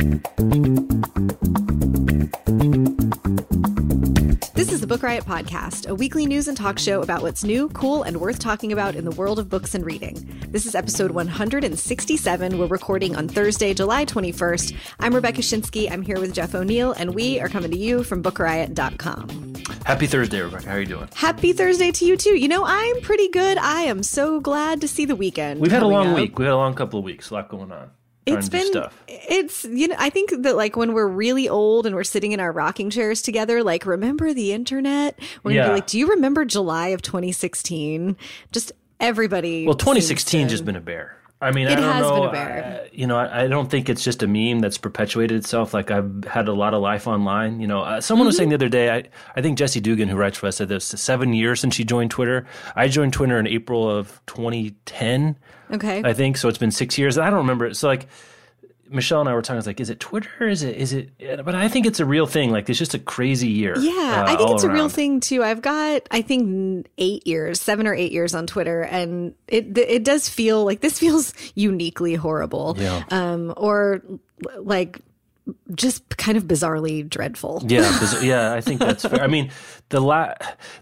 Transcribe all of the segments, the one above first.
This is the Book Riot Podcast, a weekly news and talk show about what's new, cool, and worth talking about in the world of books and reading. This is episode 167. We're recording on Thursday, July 21st. I'm Rebecca Schinsky. I'm here with Jeff O'Neill, and we are coming to you from BookRiot.com. Happy Thursday, Rebecca. How are you doing? Happy Thursday to you, too. You know, I'm pretty good. I am so glad to see the weekend. We've had a long up. week. We had a long couple of weeks. A lot going on it's been stuff. it's you know i think that like when we're really old and we're sitting in our rocking chairs together like remember the internet we're gonna be like do you remember july of 2016 just everybody Well, 2016 seems to- just been a bear. I mean, I It don't has know. been a bear. I- you know, I, I don't think it's just a meme that's perpetuated itself. Like I've had a lot of life online. You know, uh, someone was Mm-hmm. saying the other day. I I think Jesse Dugan, who writes for us, said this seven years since she joined Twitter. I joined Twitter in April of 2010. okay I think so. It's been six years. I don't remember it. So like. Michelle and I were talking. I was like, "Is it Twitter? Is it? Is it?" But I think it's a real thing. Like, it's just a crazy year. yeah uh, i think it's a real thing too i've got i think eight years seven or eight years on twitter and it it does feel like this feels uniquely horrible Yeah. um or like just kind of bizarrely dreadful Yeah, 'cause- yeah, I think that's fair. I mean, the la-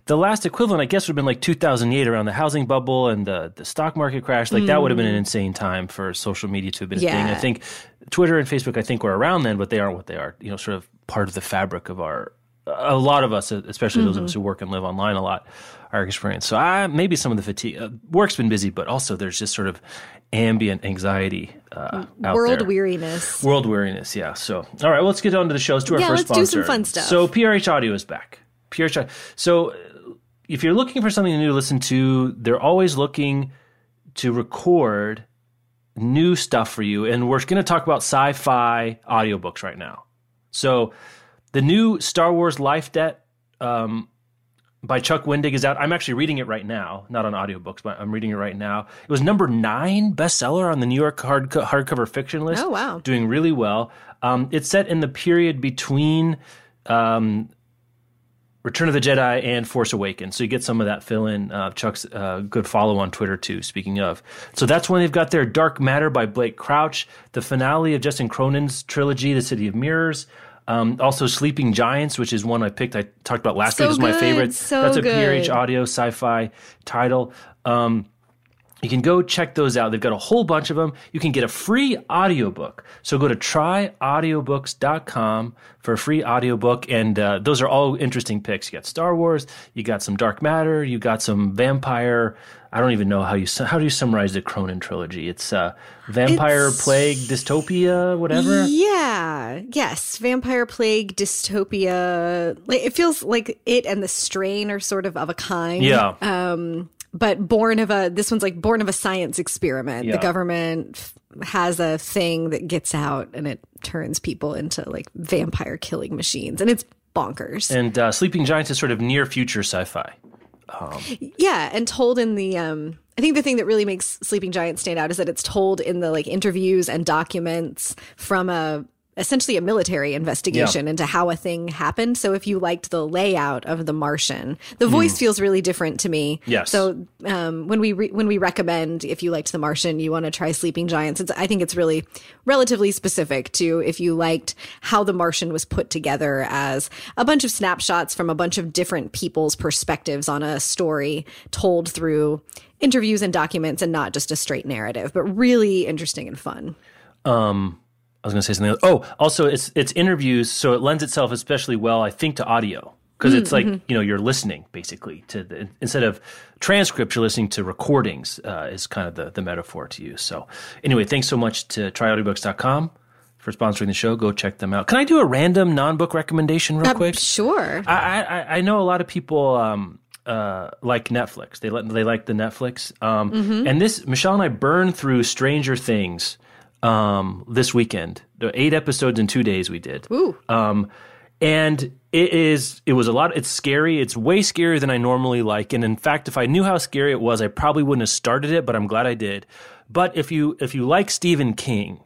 the last equivalent, I guess, would have been like 2008 around the housing bubble and the, the stock market crash. Like that would have been an insane time for social media to have been a thing. Mm. I think Twitter and Facebook, I think, were around then, but they aren't what they are. You know, sort of part of the fabric of our. A lot of us, especially those of Mm-hmm. us who work and live online a lot, our experience. So I maybe some of the fatigue. Uh, work's been busy, but also there's just sort of ambient anxiety uh, out world weariness World weariness, yeah. So, all right, well, let's get on to the show. Let's do our Yeah, first let's do some fun stuff. So, PRH Audio is back. PRH Audio. So, if you're looking for something new to listen to, they're always looking to record new stuff for you. And we're going to talk about sci fi audiobooks right now. So, the new Star Wars Life Debt um, by Chuck Wendig is out. I'm actually reading it right now, not on audiobooks, but I'm reading it right now. It was number nine bestseller on the New York hard hardcover fiction list. Oh, wow. doing really well. Um, it's set in the period between um, Return of the Jedi and Force Awakens, so you get some of that fill in. Uh, Chuck's uh, good follow on Twitter too. Speaking of, so that's when they've got their Dark Matter by Blake Crouch, the finale of Justin Cronin's trilogy, The City of Mirrors. Um, also, Sleeping Giants, which is one I picked. I talked about last So week. Is my favorite. so That's a good. PRH audio sci-fi title. Um, you can go check those out. They've got a whole bunch of them. You can get a free audiobook. So go to tryaudiobooks.com for a free audiobook. And uh, those are all interesting picks. You got Star Wars, you got some Dark Matter, you got some vampire. I don't even know how you how do you summarize the Cronin trilogy. It's uh, vampire, It's- plague, dystopia, whatever. Yeah. Yes. Vampire plague, dystopia. Like it feels like it and the strain are sort of of a kind. Yeah. Um, but born of a this one's like born of a science experiment. Yeah. The government f- has a thing that gets out and it turns people into like vampire killing machines, and it's bonkers. and uh, Sleeping Giants is sort of near future sci-fi. Yeah, and told in the um I think the thing that really makes Sleeping Giant stand out is that it's told in the like interviews and documents from a essentially a military investigation into how a thing happened. So if you liked the layout of The Martian, the voice feels really different to me. Hmm. Yes. So um, when we re- when we recommend if you liked The Martian, you want to try Sleeping Giants. It's, I think it's really relatively specific to if you liked how The Martian was put together as a bunch of snapshots from a bunch of different people's perspectives on a story told through interviews and documents and not just a straight narrative, but really interesting and fun. I was going to say something. Else. Oh, also, it's it's interviews, so it lends itself especially well, I think, to audio because it's like you know you're listening basically to the instead of transcripts, you're listening to recordings. Uh, is kind of the the metaphor to use. So anyway, thanks so much to tryaudiobooks.com for sponsoring the show. Go check them out. Can I do a random non book recommendation real quick? Sure. I, I I know a lot of people um, uh, like Netflix. They let they like the Netflix. Um, And this Michelle and I burned through Stranger Things um, this weekend. The eight episodes in two days we did. Ooh. Um, and it is it was a lot. It's scary. It's way scarier than I normally like. And in fact, if I knew how scary it was, I probably wouldn't have started it. But I'm glad I did. But if you if you like Stephen King,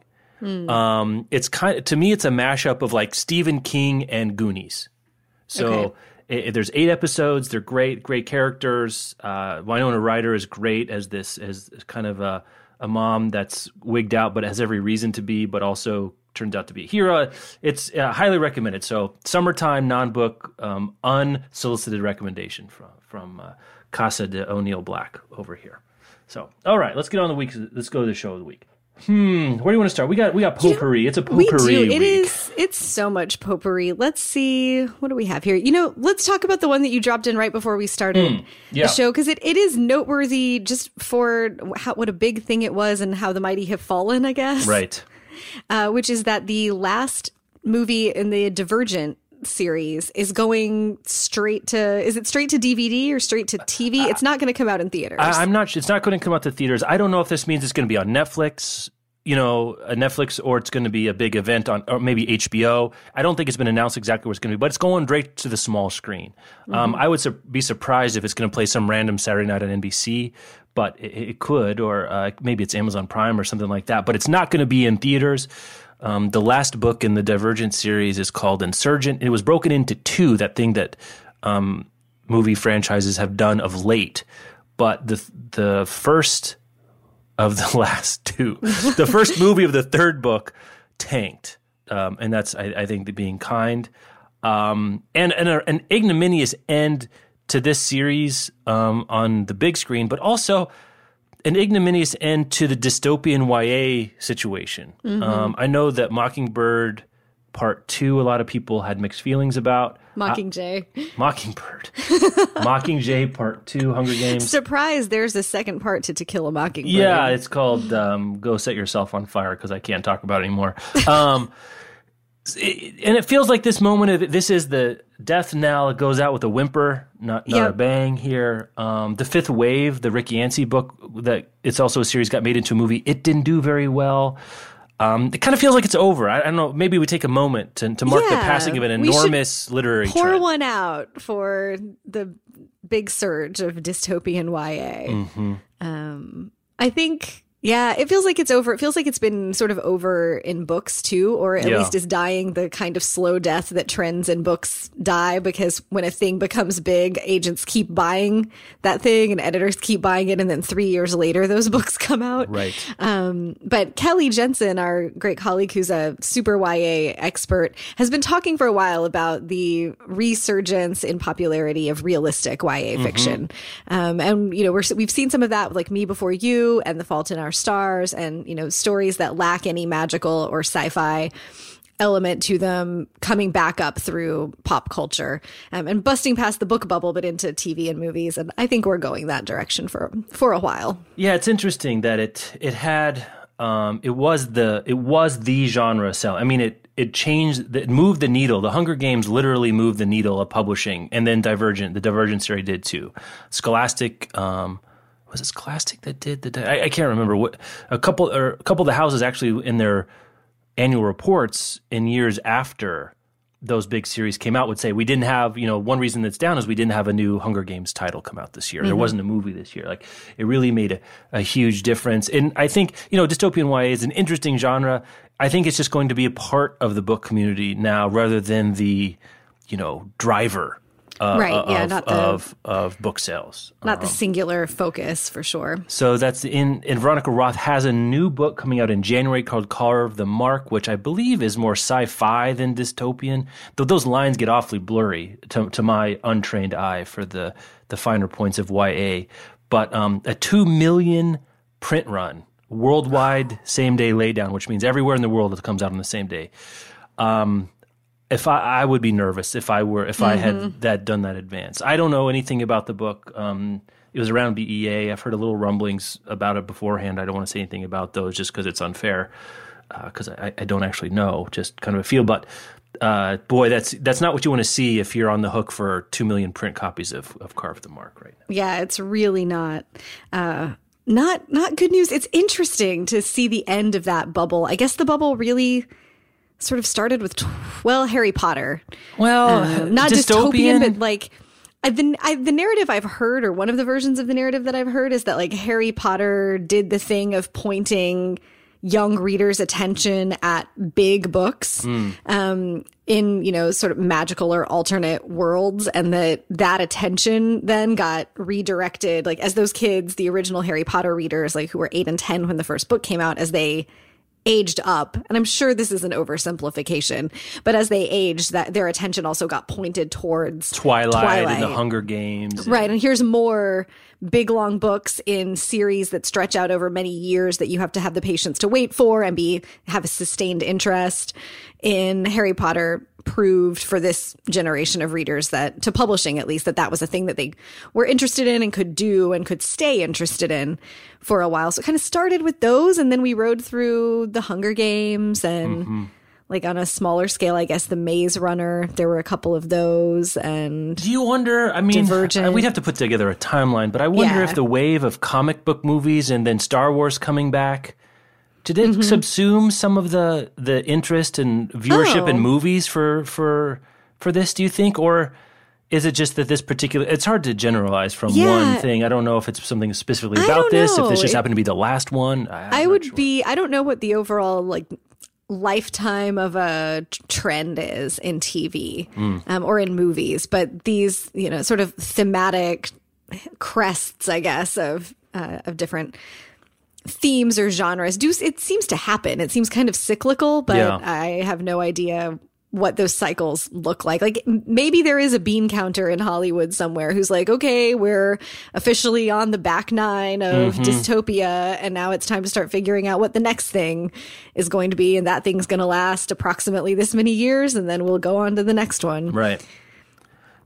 um, it's kind of, to me it's a mashup of like Stephen King and Goonies. So Okay. i- i- there's eight episodes. They're great, great characters. Uh, Winona Ryder is great as this as kind of a, a mom that's wigged out, but has every reason to be, but also turns out to be a hero. It's uh, highly recommended. So, summertime non book, um, unsolicited recommendation from from uh, Casa de O'Neill Black over here. So, all right, let's get on the week. Let's go to the show of the week. Hmm, where do you want to start? We got we got potpourri. it's a potpourri. We do. It is. It's so much potpourri. Let's see. What do we have here? You know, let's talk about the one that you dropped in right before we started Hmm, yeah. the show because it, it is noteworthy just for how, what a big thing it was and how the mighty have fallen. I guess. right. uh, which is that the last movie in the Divergent series is going straight to is it straight to DVD or straight to TV? It's not going to come out in theaters. I, I'm not. It's not going to come out to theaters. I don't know if this means it's going to be on Netflix. You know, a Netflix, or it's going to be a big event on, or maybe HBO. I don't think it's been announced exactly where it's going to be, but it's going right to the small screen. Um, I would su- be surprised if it's going to play some random Saturday night on NBC, but it, it could, or uh, maybe it's Amazon Prime or something like that. But it's not going to be in theaters. Um, the last book in the Divergent series is called Insurgent. It was broken into two. That thing that um, movie franchises have done of late, but the the first of the last two, the first movie of the third book tanked, um, and that's I, I think being kind, um, and and a, an ignominious end to this series um, on the big screen, but also an ignominious end to the dystopian YA situation. Um, I know that Mockingbird Part Two, a lot of people had mixed feelings about. Mockingjay. Mockingbird, Mockingjay Part Two, Hunger Games. Surprise! There's a second part to To Kill a Mockingbird. Yeah, it's called um, "Go Set Yourself on Fire" because I can't talk about it anymore. Um, it- and it feels like this moment of this is the death knell. It goes out with a whimper, not not Yep. a bang. Here, um, the Fifth Wave, the Rick Yancey book that it's also a series got made into a movie. It didn't do very well. Um, it kind of feels like it's over. I, I don't know. Maybe we take a moment to, to mark the passing of an enormous literary Pour trend. one out for the big surge of dystopian YA. Mm-hmm. Um, I think, yeah, it feels like it's over. It feels like it's been sort of over in books too, or at Yeah. least is dying the kind of slow death that trends in books die because when a thing becomes big, agents keep buying that thing and editors keep buying it. And then three years later, those books come out. Right. Um, but Kelly Jensen, our great colleague who's a super YA expert, has been talking for a while about the resurgence in popularity of realistic YA fiction. Um, and, you know, we're, we've seen some of that with like Me Before You and The Fault in Our Stars and, you know, stories that lack any magical or sci fi element to them coming back up through pop culture um, and busting past the book bubble but into TV and movies and I think we're going that direction for for a while. Yeah, it's interesting that it it had um, it was the it was the genre sell. I mean, it it changed, it moved the needle. The Hunger Games literally moved the needle of publishing, and then Divergent, the Divergent series did too. Scholastic. Um, was it Scholastic that did the? I, I can't remember what a couple or a couple of the houses actually in their annual reports in years after those big series came out would say we didn't have you know one reason that's down is we didn't have a new Hunger Games title come out this year. There mm-hmm. wasn't a movie this year. Like it really made a, a huge difference. And I think you know dystopian YA is an interesting genre. I think it's just going to be a part of the book community now rather than the you know driver. Uh, Right, of, yeah, not the- of of book sales. Not the singular focus for sure. So that's in, and Veronica Roth has a new book coming out in January called Carve the Mark, which I believe is more sci-fi than dystopian. Though those lines get awfully blurry to, to my untrained eye for the the finer points of YA. But um, a two million print run worldwide same day laydown, which means everywhere in the world it comes out on the same day. Um, if I, I would be nervous if I were if I had that done that advance. I don't know anything about the book. Um, it was around BEA. I've heard a little rumblings about it beforehand. I don't want to say anything about those just because it's unfair. Because I, I don't actually know, just kind of a feel. But uh, boy, that's that's not what you want to see if you're on the hook for two million print copies of of Carve the Mark right now. Yeah, it's really not uh not not good news. It's interesting to see the end of that bubble. I guess the bubble really sort of started with well Harry Potter. Well, Uh, not dystopian, but like I, the I, the narrative I've heard, or one of the versions of the narrative that I've heard, is that like Harry Potter did the thing of pointing young readers' attention at big books um, in you know sort of magical or alternate worlds, and that that attention then got redirected. Like as those kids, the original Harry Potter readers, like who were eight and ten when the first book came out, as they aged up. And i'm sure this is an oversimplification but as they aged that their attention also got pointed towards twilight, and the hunger games right and here's more big long books in series that stretch out over many years that you have to have the patience to wait for and be have a sustained interest in harry potter proved for this generation of readers that to publishing at least that that was a thing that they were interested in and could do and could stay interested in for a while so it kind of started with those and then we rode through the hunger games and mm-hmm. like on a smaller scale i guess the maze runner there were a couple of those and do you wonder i mean Divergent. we'd have to put together a timeline but i wonder yeah. if the wave of comic book movies and then star wars coming back did it mm-hmm. subsume some of the the interest and viewership oh. in movies for for for this? Do you think, or is it just that this particular? It's hard to generalize from yeah. one thing. I don't know if it's something specifically about this. If this just it, happened to be the last one, I, I would sure. be. I don't know what the overall like lifetime of a trend is in TV mm. um, or in movies, but these you know sort of thematic crests, I guess, of uh, of different themes or genres do it seems to happen it seems kind of cyclical but yeah. i have no idea what those cycles look like like maybe there is a bean counter in hollywood somewhere who's like okay we're officially on the back nine of mm-hmm. dystopia and now it's time to start figuring out what the next thing is going to be and that thing's going to last approximately this many years and then we'll go on to the next one right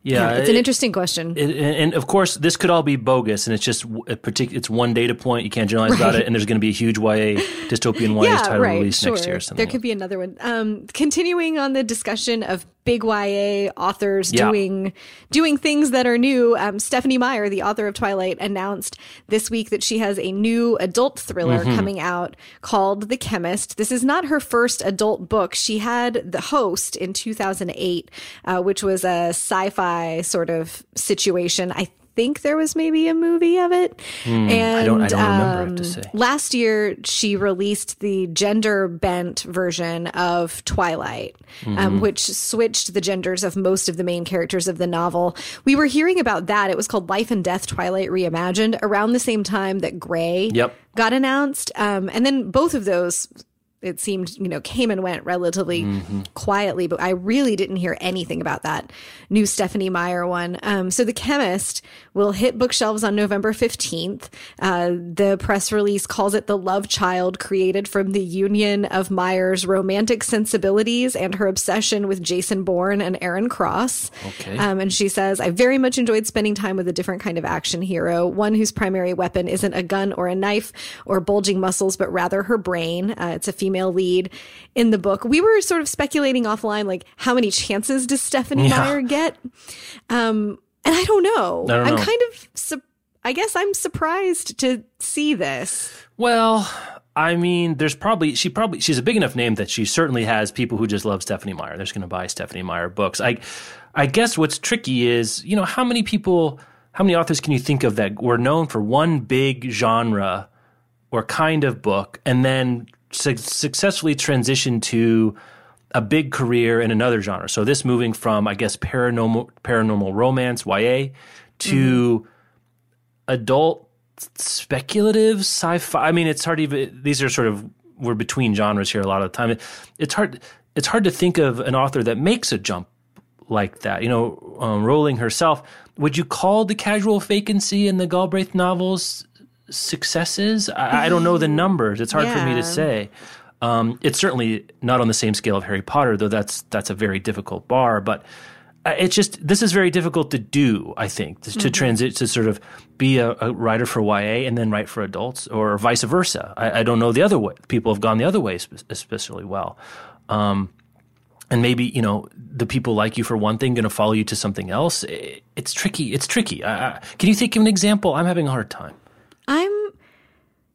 yeah, yeah, it's an interesting question. It, and of course, this could all be bogus, and it's just a particular. It's one data point. You can't generalize right. about it, and there's going to be a huge YA dystopian YA yeah, title right, release sure. next year. There could be another one. Um, continuing on the discussion of big YA authors yeah. doing doing things that are new. Um, Stephenie Meyer, the author of Twilight, announced this week that she has a new adult thriller mm-hmm. coming out called The Chemist. This is not her first adult book. She had The Host in 2008, uh, which was a sci-fi sort of situation. I think there was maybe a movie of it. Mm, and I don't, I don't um, remember to say. last year, she released the gender bent version of Twilight, um, mm-hmm. um, which switched the genders of most of the main characters of the novel. We were hearing about that. It was called Life and Death Twilight Reimagined around the same time that Grey yep. got announced. Um, and then both of those it seemed, you know, came and went relatively mm-hmm. quietly, but I really didn't hear anything about that new Stephenie Meyer one. Um, so The Chemist will hit bookshelves on November 15th. Uh, the press release calls it the love child created from the union of Meyer's romantic sensibilities and her obsession with Jason Bourne and Aaron Cross. Okay. Um, and she says, I very much enjoyed spending time with a different kind of action hero, one whose primary weapon isn't a gun or a knife or bulging muscles, but rather her brain. Uh, it's a female lead in the book. We were sort of speculating offline, like how many chances does Stephenie yeah. Meyer get? Um, and I don't know. I am know. kind of, su- I guess I'm surprised to see this. Well, I mean, there's probably she probably she's a big enough name that she certainly has people who just love Stephenie Meyer. They're just going to buy Stephenie Meyer books. I, I guess what's tricky is you know how many people, how many authors can you think of that were known for one big genre or kind of book, and then su- successfully transitioned to a big career in another genre. So this moving from I guess paranormal paranormal romance YA to mm-hmm. adult speculative sci-fi. I mean, it's hard to even. These are sort of we're between genres here a lot of the time. it's hard. It's hard to think of an author that makes a jump like that. You know, um, Rowling herself. Would you call the casual vacancy in the Galbraith novels successes? I, I don't know the numbers. It's hard yeah. for me to say. Um, it's certainly not on the same scale of Harry Potter, though. That's that's a very difficult bar. But uh, it's just this is very difficult to do. I think to, mm-hmm. to transit to sort of be a, a, writer for YA and then write for adults, or vice versa. I, I, don't know the other way. People have gone the other way especially well. Um, and maybe you know the people like you for one thing going to follow you to something else. it's tricky. It's tricky. can you think of an example? I'm having a hard time. I'm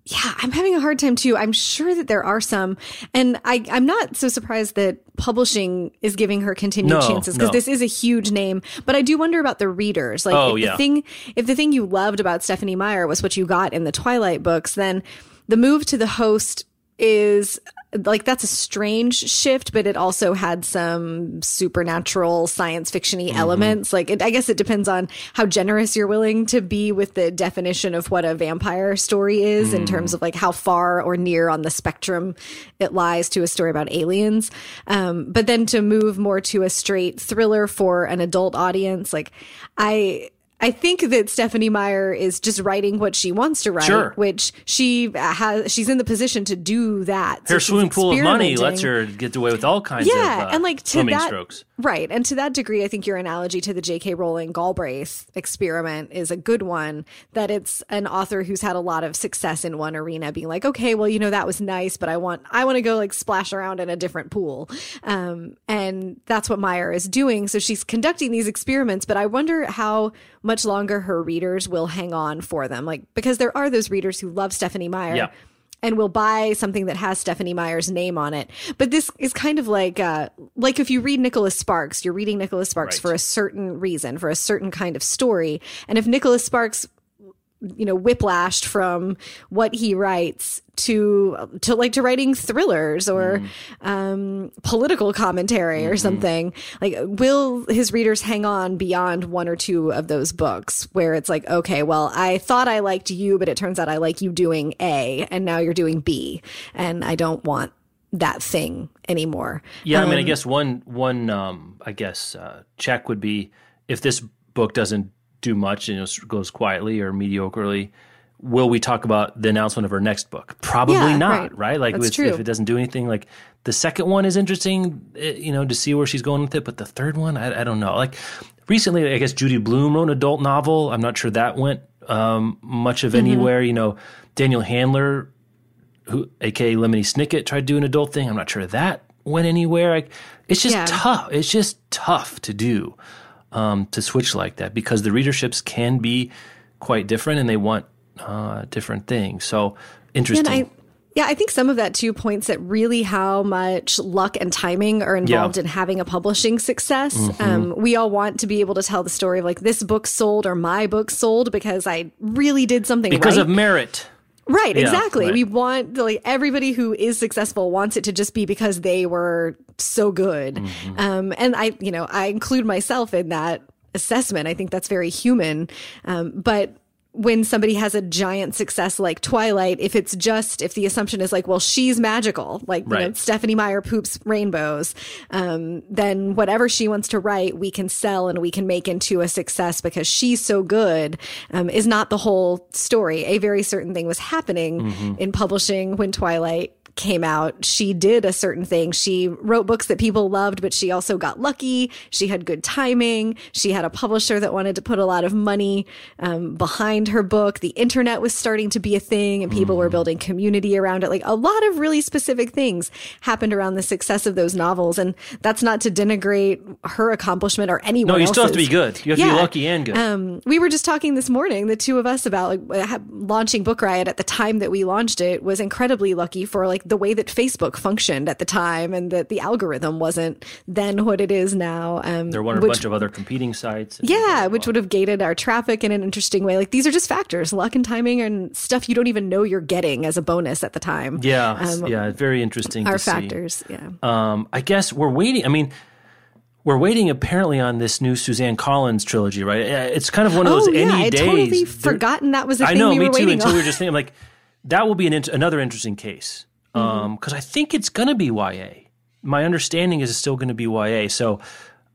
yeah, I'm having a hard time too. I'm sure that there are some, and I, I'm not so surprised that publishing is giving her continued no, chances because no. this is a huge name. But I do wonder about the readers. Like, oh, if yeah. the thing, if the thing you loved about Stephenie Meyer was what you got in the Twilight books, then the move to the host is like that's a strange shift, but it also had some supernatural science fictiony Mm-hmm. elements. Like, it, I guess it depends on how generous you're willing to be with the definition of what a vampire story is in Mm. terms of like how far or near on the spectrum it lies to a story about aliens. Um, but then to move more to a straight thriller for an adult audience, like I. I think that Stephenie Meyer is just writing what she wants to write, Sure. which she has. She's in the position to do that. So Her swimming pool of money lets her get away with all kinds Yeah, of uh, and like to that, strokes. right? And to that degree, I think your analogy to the J.K. Rowling Galbraith experiment is a good one. That it's an author who's had a lot of success in one arena, being like, okay, well, you know, that was nice, but I want, I want to go like splash around in a different pool, um, and that's what Meyer is doing. So she's conducting these experiments, but I wonder how much longer her readers will hang on for them, like because there are those readers who love Stephenie Meyer Yeah. and will buy something that has Stephenie Meyer's name on it. But this is kind of like uh like if you read Nicholas Sparks, you're reading Nicholas Sparks Right. for a certain reason, for a certain kind of story. And if Nicholas Sparks you know whiplashed from what he writes to to like to writing thrillers or um political commentary or something. Like will his readers hang on beyond one or two of those books where it's like okay well i thought i liked you but it turns out i like you doing a and now you're doing b and i don't want that thing anymore. Yeah, I mean, I Um, guess one one um, I guess uh, check would be if this book doesn't do much and it goes quietly or mediocrely. Will we talk about the announcement of her next book? Probably Yeah, not, right. right? Like That's with, true. if it doesn't do anything, like the second one is interesting, eh, you know, to see where she's going with it. But the third one, I, I don't know. Like recently, I guess Judy Blume wrote an adult novel. I'm not sure that went um, much Mm-hmm. of anywhere. You know, Daniel Handler who aka Lemony Snicket tried to do an adult thing. I'm not sure that went anywhere. Like, it's just Yeah. tough. It's just tough to do um, to switch like that because the readerships can be quite different and they want uh, different things. So interesting. Yeah, I think some of that too points at really how much luck and timing are involved Yeah. Mm-hmm. in having a publishing success. Um, we all want to be able to tell the story of like this book sold or my book sold because I really did something because right. of merit. Right, Yeah, exactly. right. We want like everybody who is successful wants it to just be because they were so good. Mm-hmm. Um, and I, you know, I include myself in that assessment. I think that's very human. Um, but when somebody has a giant success like Twilight, if it's just if the assumption is like, well, she's magical, like you know, Stephenie Meyer poops rainbows, um, then whatever she wants to write, we can sell and we can make into a success because she's so good, um, is not the whole story. A very certain thing was happening in publishing when Twilight came out, she did a certain thing. She wrote books that people loved, but she also got lucky. She had good timing. She had a publisher that wanted to put a lot of money um, behind her book. The internet was starting to be a thing and people were building community around it. Like a lot of really specific things happened around the success of those novels. And that's not to denigrate her accomplishment or anyone No, you still have to be good. You have to be lucky and good. Um, we were just talking this morning, the two of us, about like ha- launching Book Riot at the time that we launched it was incredibly lucky for like the way that Facebook functioned at the time and that the algorithm wasn't then what it is now. Um, there were a which- bunch of other competing sites. yeah, which would have gated our traffic in an interesting way. Like these are just factors, luck and timing and stuff you don't even know you're getting as a bonus at the time. Yeah, yeah, very interesting. Our to see. factors. Yeah. Um, I guess we're waiting. I mean, we're waiting apparently on this new Suzanne Collins trilogy, right? It's kind of one of those oh, yeah. any I days. totally forgotten that was a I thing I know, we me were too. waiting Until on. we were just thinking, like, that will be an another interesting case because Mm-hmm. I think it's going to be YA. My understanding is it's still going to be YA. So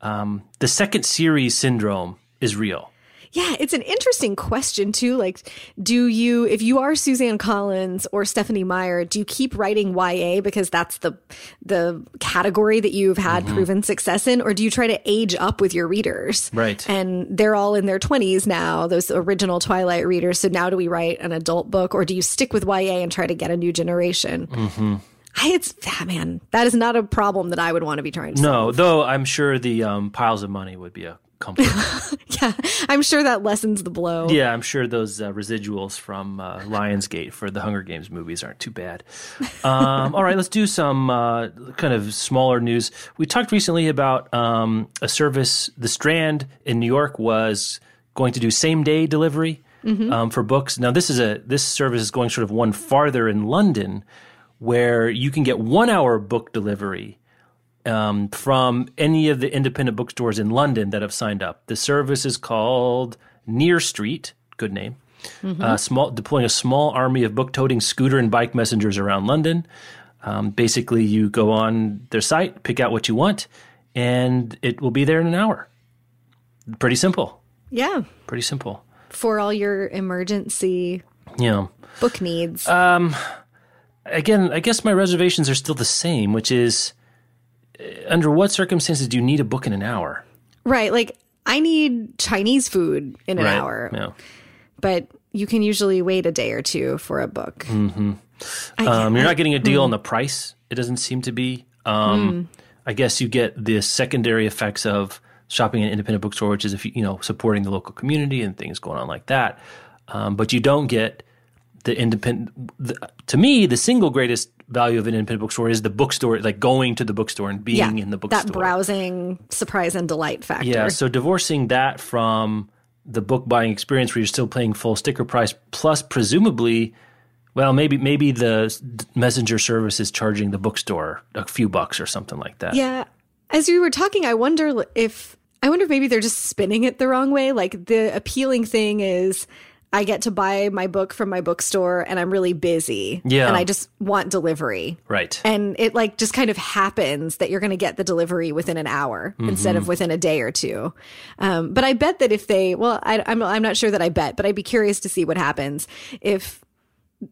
um, the second series syndrome is real. Yeah, it's an interesting question too. Like, do you, if you are Suzanne Collins or Stephenie Meyer, do you keep writing YA because that's the the category that you've had Mm-hmm. proven success in, or do you try to age up with your readers? Right. And they're all in their twenties now, those original Twilight readers. So now, do we write an adult book, or do you stick with YA and try to get a new generation? Mm-hmm. I, it's ah, man, that is not a problem that I would want to be trying to. No, though I'm sure the um, piles of money would be a comfort. Yeah, I'm sure that lessens the blow. Yeah, I'm sure those uh, residuals from uh, Lionsgate for the Hunger Games movies aren't too bad. Um, all right, let's do some uh, kind of smaller news. We talked recently about um, a service, The Strand in New York was going to do same day delivery um, for books. Now, this is a this service is going sort of one farther in London, where you can get one hour book delivery um, from any of the independent bookstores in London that have signed up. The service is called Near Street. Good name. Mm-hmm. Uh, small deploying a small army of book-toting scooter and bike messengers around London. Um, basically, you go on their site, pick out what you want, and it will be there in an hour. Pretty simple. Yeah. Pretty simple. For all your emergency yeah. book needs. Um, again, I guess my reservations are still the same, which is under what circumstances do you need a book in an hour? Right. Like, I need Chinese food in an Right. hour, Yeah. but you can usually wait a day or two for a book. Mm-hmm. Um, you're I- not getting a deal on the price. It doesn't seem to be. Um, I guess you get the secondary effects of shopping at an independent bookstore, which is if you, you know supporting the local community and things going on like that. Um, but you don't get the independent. The, to me, the single greatest value of an independent bookstore is the bookstore, like going to the bookstore and being yeah, in the bookstore. that browsing surprise and delight factor. Yeah, so divorcing that from the book buying experience where you're still paying full sticker price plus presumably well maybe maybe the messenger service is charging the bookstore a few bucks or something like that. Yeah. As you were talking, I wonder if I wonder if maybe they're just spinning it the wrong way. Like the appealing thing is I get to buy my book from my bookstore and I'm really busy. Yeah. And I just want delivery. Right. And it like just kind of happens that you're going to get the delivery within an hour instead of within a day or two. Um, but I bet that if they, well, I, I'm I'm not sure that I bet, but I'd be curious to see what happens if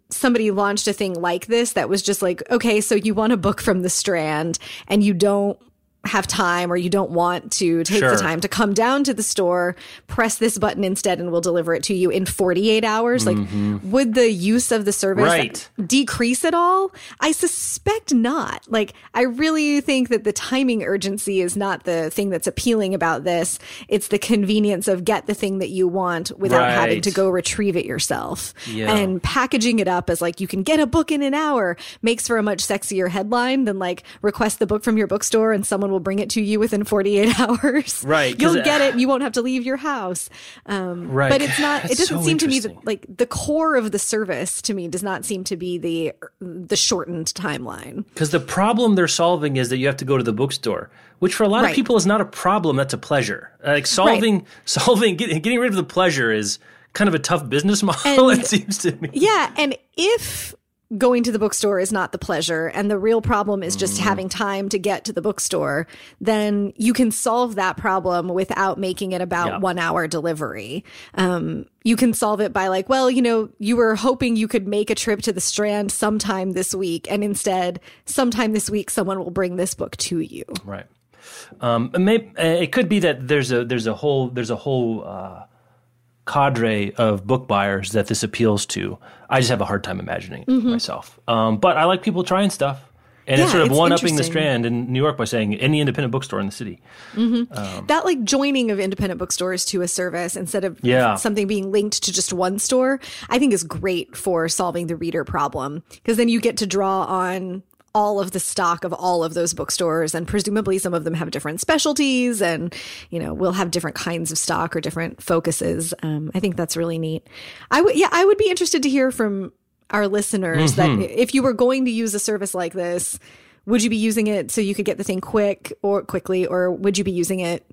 somebody launched a thing like this that was just like, okay, so you want a book from the Strand and you don't have time or you don't want to take Sure. the time to come down to the store, press this button instead and we'll deliver it to you in 48 hours. Like, mm-hmm. would the use of the service Right. decrease at all? I suspect not. Like, I really think that the timing urgency is not the thing that's appealing about this. It's the convenience of get the thing that you want without having to go retrieve it yourself. Yeah. And packaging it up as like you can get a book in an hour makes for a much sexier headline than like request the book from your bookstore and someone will bring it to you within 48 hours. Right. You'll get it you won't have to leave your house. Um, Right. But it's not, it doesn't so seem to me that like the core of the service to me does not seem to be the, the shortened timeline. Because the problem they're solving is that you have to go to the bookstore, which for a lot Right. of people is not a problem. That's a pleasure. Like solving, solving, getting, getting rid of the pleasure is kind of a tough business model. And- it seems to me. Yeah. And if going to the bookstore is not the pleasure and the real problem is just Mm-hmm. having time to get to the bookstore, then you can solve that problem without making it about Yeah. one hour delivery. Um, you can solve it by like, well, you know, you were hoping you could make a trip to the Strand sometime this week, and instead, sometime this week, someone will bring this book to you. Right. Um, and may, it could be that there's a there's a whole there's a whole uh, cadre of book buyers that this appeals to. I just have a hard time imagining it myself. Um, but I like people trying stuff. And it's Mm-hmm. Sort of one upping the strand in New York by saying any independent bookstore in the city. that like joining of independent bookstores to a service instead of Yeah. something being linked to just one store, I think is great for solving the reader problem because then you get to draw on all of the stock of all of those bookstores and presumably some of them have different specialties and you know will have different kinds of stock or different focuses. Um, i think that's really neat. I would yeah i would be interested to hear from our listeners that if you were going to use a service like this would you be using it so you could get the thing quick or quickly or would you be using it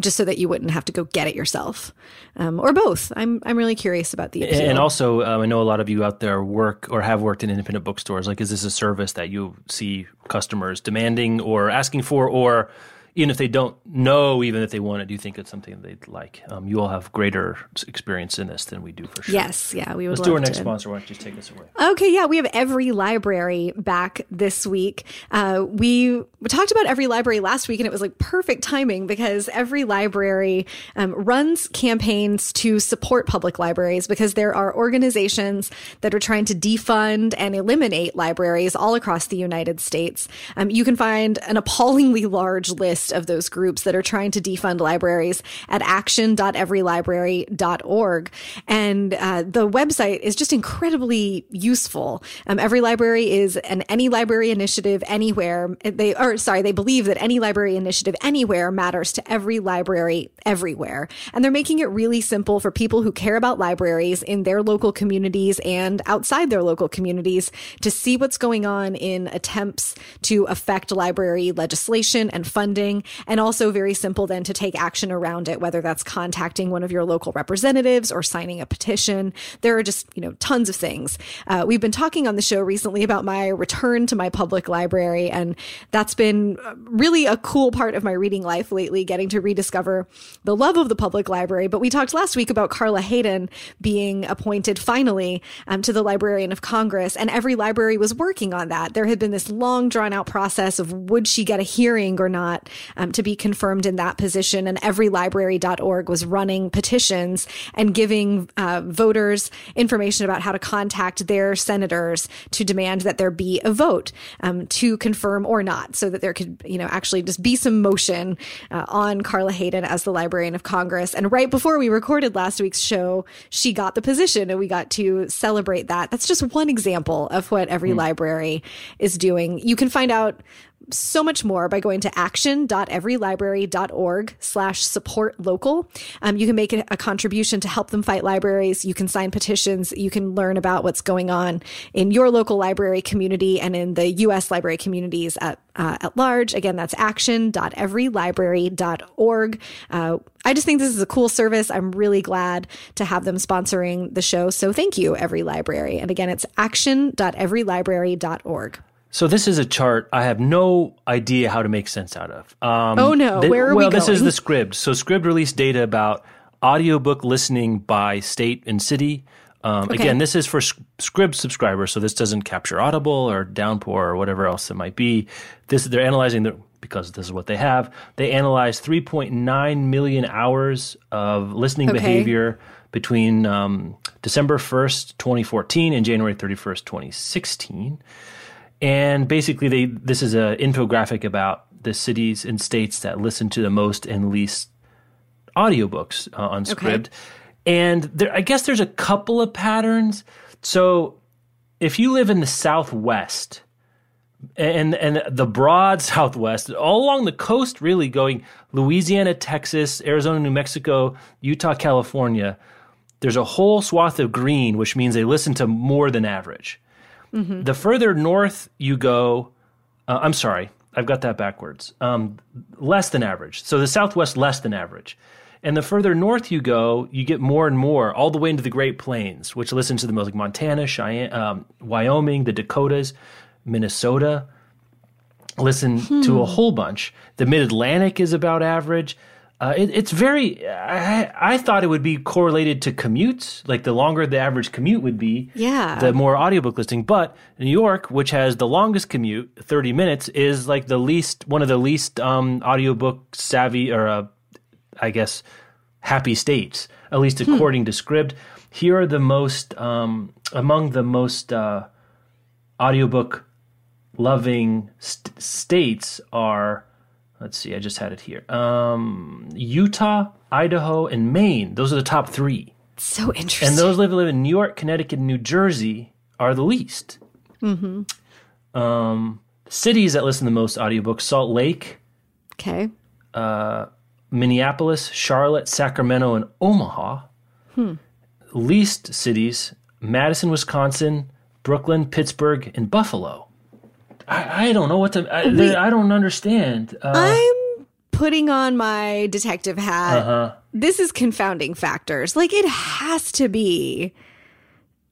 just so that you wouldn't have to go get it yourself um, or both i'm i'm really curious about the appeal. And also, um, I know a lot of you out there work or have worked in independent bookstores. Like, is this a service that you see customers demanding or asking for, or even if they don't know, even if they want it, do you think it's something they'd like? Um, you all have greater experience in this than we do for sure. yes yeah we would Let's do our next to. sponsor. Why don't you just take us away? Okay, yeah, we have Every Library back this week. Uh, we talked about Every Library last week, and it was like perfect timing because Every Library um, runs campaigns to support public libraries because there are organizations that are trying to defund and eliminate libraries all across the United States. Um, you can find an appallingly large list list of those groups that are trying to defund libraries at action.everylibrary.org. And uh, the website is just incredibly useful. Um, every library is an any library initiative anywhere. They are sorry, they believe that any library initiative anywhere matters to every library everywhere. And they're making it really simple for people who care about libraries in their local communities and outside their local communities to see what's going on in attempts to affect library legislation and funding. And also very simple then to take action around it, whether that's contacting one of your local representatives or signing a petition. There are just, you know, tons of things. Uh, we've been talking on the show recently about my return to my public library, and that's been really a cool part of my reading life lately, getting to rediscover the love of the public library. But we talked last week about Carla Hayden being appointed finally um, to the Librarian of Congress, and every library was working on that. There had been this long, drawn out process of would she get a hearing or not um, to be confirmed in that position, and everylibrary.org was running petitions and giving uh, voters information about how to contact their senators to demand that there be a vote um, to confirm or not, so that there could, you know, actually just be some motion uh, on Carla Hayden as the Librarian of Congress. And right before we recorded last week's show, she got the position, and we got to celebrate that. That's just one example of what every mm. library is doing. You can find out so much more by going to action.everylibrary.org slash support local. Um, you can make a, contribution to help them fight libraries. You can sign petitions. You can learn about what's going on in your local library community and in the U.S. library communities at, uh, at large. Again, that's action.everylibrary.org. Uh, I just think this is a cool service. I'm really glad to have them sponsoring the show. So thank you, Every Library. And again, it's action.everylibrary.org. So this is a chart I have no idea how to make sense out of. Um, oh no, they, where are well, we? Well, this is the Scribd. So Scribd released data about audiobook listening by state and city. Um, okay. Again, this is for Scribd subscribers, so this doesn't capture Audible or Downpour or whatever else it might be. This they're analyzing the because this is what they have. They analyzed 3.9 million hours of listening okay. behavior between um, December 1st, 2014, and January 31st, 2016 and basically they this is an infographic about the cities and states that listen to the most and least audiobooks uh, on Scribd. Okay. And there, I guess there's a couple of patterns. So if you live in the Southwest and and the broad Southwest, all along the coast, really going Louisiana, Texas, Arizona, New Mexico, Utah, California, there's a whole swath of green, which means they listen to more than average. Mm-hmm. The further north you go, uh, I'm sorry, I've got that backwards. Um, less than average. So the Southwest, less than average. And the further north you go, you get more and more, all the way into the Great Plains, which listens to the most like Montana, Cheyenne, um, Wyoming, the Dakotas, Minnesota. Listen hmm. to a whole bunch. The Mid Atlantic is about average. Uh, it, it's very. I, I thought it would be correlated to commutes. Like the longer the average commute would be, yeah, the more audiobook listening. But New York, which has the longest commute, thirty minutes, is like the least one of the least um, audiobook savvy or uh, I guess happy states, at least hmm. according hmm. to Scribd. Here are the most um, among the most uh, audiobook loving st- states are let's see, I just had it here. Um, Utah, Idaho, and Maine. Those are the top three. So interesting. And those live live in New York, Connecticut, and New Jersey are the least. Mm-hmm. Um, cities that listen to the most audiobooks: Salt Lake. Okay. Uh, Minneapolis, Charlotte, Sacramento, and Omaha. Hmm. Least cities: Madison, Wisconsin, Brooklyn, Pittsburgh, and Buffalo. I, I don't know what to. I, I don't understand. Uh, I'm putting on my detective hat. Uh-huh. This is confounding factors. Like it has to be.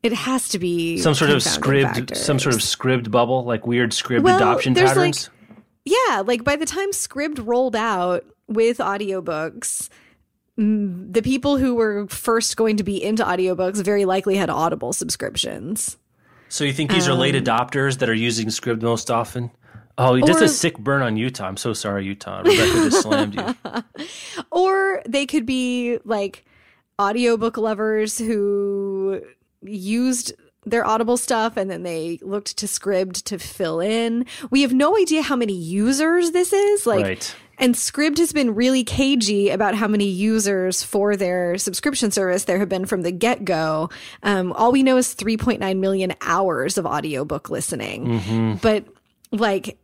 It has to be some sort of Scribd, factors. some sort of Scribd bubble, like weird Scribd well, adoption patterns. Like, yeah, like by the time Scribd rolled out with audiobooks, the people who were first going to be into audiobooks very likely had Audible subscriptions. So you think these um, are late um, adopters that are using Scribd most often? Oh, that's a sick burn on Utah. I'm so sorry, Utah. Rebecca just slammed you. Or they could be like audiobook lovers who used their Audible stuff and then they looked to Scribd to fill in. We have no idea how many users this is. Like, right. And Scribd has been really cagey about how many users for their subscription service there have been from the get go. Um, all we know is 3.9 million hours of audiobook listening. But like,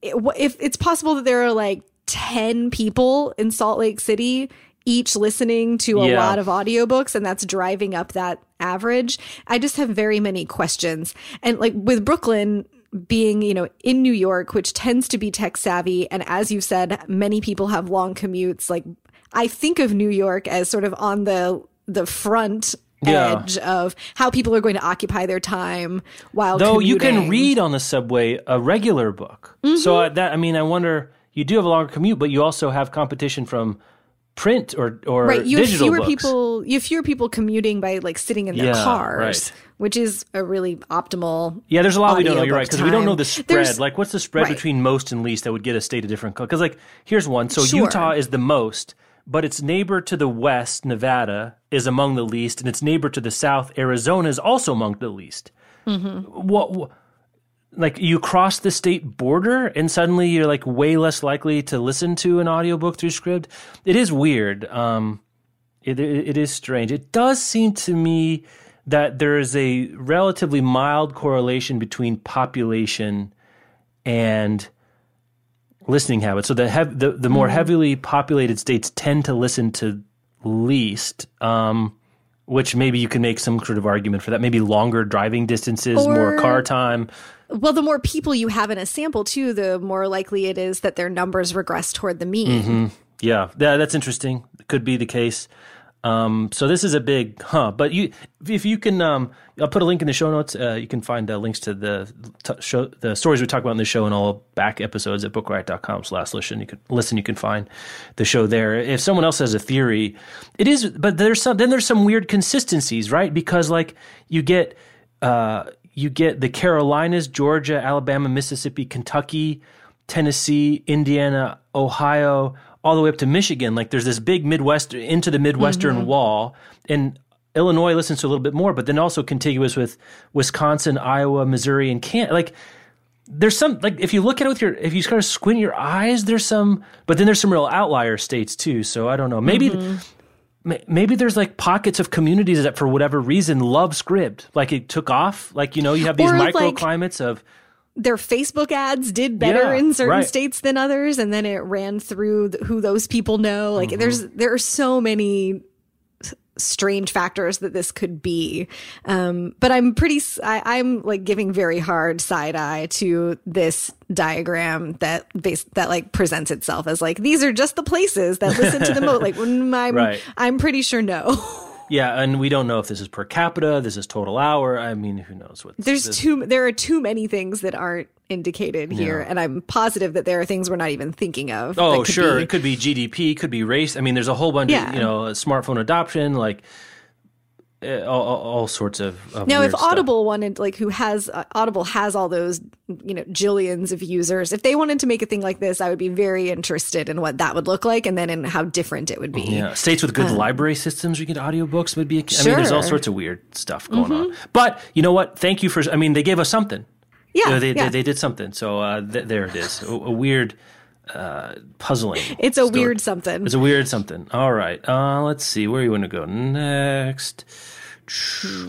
it- if it's possible that there are like 10 people in Salt Lake City each listening to a Yeah. lot of audiobooks and that's driving up that average i just have very many questions and like with brooklyn being you know in new york which tends to be tech savvy and as you said many people have long commutes like i think of new york as sort of on the the front Yeah. edge of how people are going to occupy their time while Though you can read on the subway a regular book. So uh, that I mean, I wonder. You do have a longer commute, but you also have competition from print or or right you have fewer books. people you have fewer people commuting by like sitting in their Yeah, cars right. which is a really optimal Yeah, there's a lot we don't know. You're right because we don't know the spread. There's- like, what's the spread right. between most and least that would get a state a different? color? Because like, here's one. So Sure. Utah is the most, but its neighbor to the west, Nevada, is among the least, and its neighbor to the south, Arizona, is also among the least. Mm-hmm. What? what like you cross the state border and suddenly you're like way less likely to listen to an audiobook through Scribd. It is weird. Um it, it, it is strange. It does seem to me that there is a relatively mild correlation between population and listening habits. So the hev- the, the more heavily populated states tend to listen to least um which maybe you can make some sort of argument for that. Maybe longer driving distances more car time well the more people you have in a sample too the more likely it is that their numbers regress toward the mean Mm-hmm. Yeah, yeah, that's interesting. Could be the case. Um, so this is a big huh. But you, if you can, um, I'll put a link in the show notes. Uh, you can find uh, links to the t- show, the stories we talk about in the show, and all back episodes at bookriot.com slash listen. You can listen. You can find the show there. If someone else has a theory, it is. But there's some. Then there's some weird consistencies, right? Because like you get. Uh, you get the Carolinas, Georgia, Alabama, Mississippi, Kentucky, Tennessee, Indiana, Ohio, all the way up to Michigan. Like there's this big Midwest into the Midwestern mm-hmm. wall. And Illinois listens to a little bit more, but then also contiguous with Wisconsin, Iowa, Missouri, and can like there's some like if you look at it with your if you kind of squint your eyes, there's some but then there's some real outlier states too. So I don't know. Maybe ma- maybe there's like pockets of communities that for whatever reason love Scribd. Like it took off. Like, you know, you have these Or, like, microclimates of their facebook ads did better Yeah, in certain right. states than others and then it ran through th- who those people know like Mm-hmm. there's there are so many strange factors that this could be um but i'm pretty I, am like giving very hard side eye to this diagram that base that like presents itself as like these are just the places that listen to the moat. like mm, i'm Right. i'm pretty sure no Yeah, and we don't know if this is per capita, this is total hour. I mean, who knows what there's this- too there are too many things that aren't indicated here and i'm positive that there are things we're not even thinking of Oh, sure. be- It could be GDP, could be race. I mean, there's a whole bunch Yeah. of, you know, smartphone adoption, like all, all, all sorts of, of Now, if stuff. Audible wanted, like, who has uh, Audible has all those, you know, jillions of users. If they wanted to make a thing like this, I would be very interested in what that would look like, and then in how different it would be. Yeah, states with good library systems, you get audiobooks would be. I mean, there's all sorts of weird stuff going on. But you know what? Thank you for. I mean, they gave us something. Yeah, You know, they, yeah. they they did something. So uh, th- there it is. A, a weird, uh, puzzling. It's a story. weird something. It's a weird something. All right. Uh, let's see. Where you want to go next? Do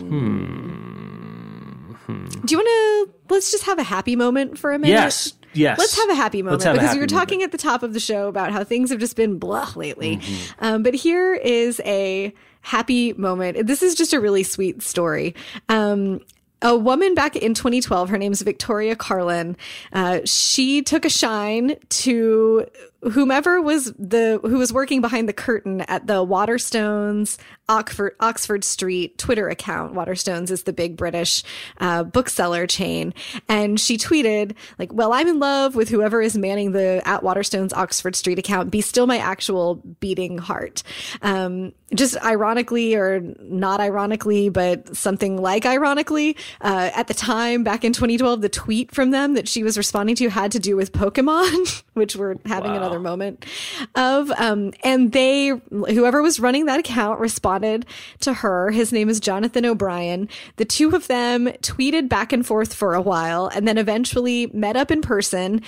you want to? Let's just have a happy moment for a minute. Yes. Yes. Let's have a happy moment Let's have a because happy we were talking moment. at the top of the show about how things have just been blah lately. Mm-hmm. Um, but here is a happy moment. This is just a really sweet story. Um, a woman back in 2012, her name's Victoria Carlin. Uh, she took a shine to whomever was the who was working behind the curtain at the Waterstones Oxford Oxford Street Twitter account. Waterstones is the big British uh, bookseller chain, and she tweeted like, "Well, I'm in love with whoever is manning the at Waterstones Oxford Street account. Be still my actual beating heart." Um, just ironically or not ironically, but something like ironically, uh, at the time back in 2012, the tweet from them that she was responding to had to do with Pokemon, which we're having Wow. another moment of. Um, and they, whoever was running that account responded to her. His name is Jonathan O'Brien. The two of them tweeted back and forth for a while and then eventually met up in person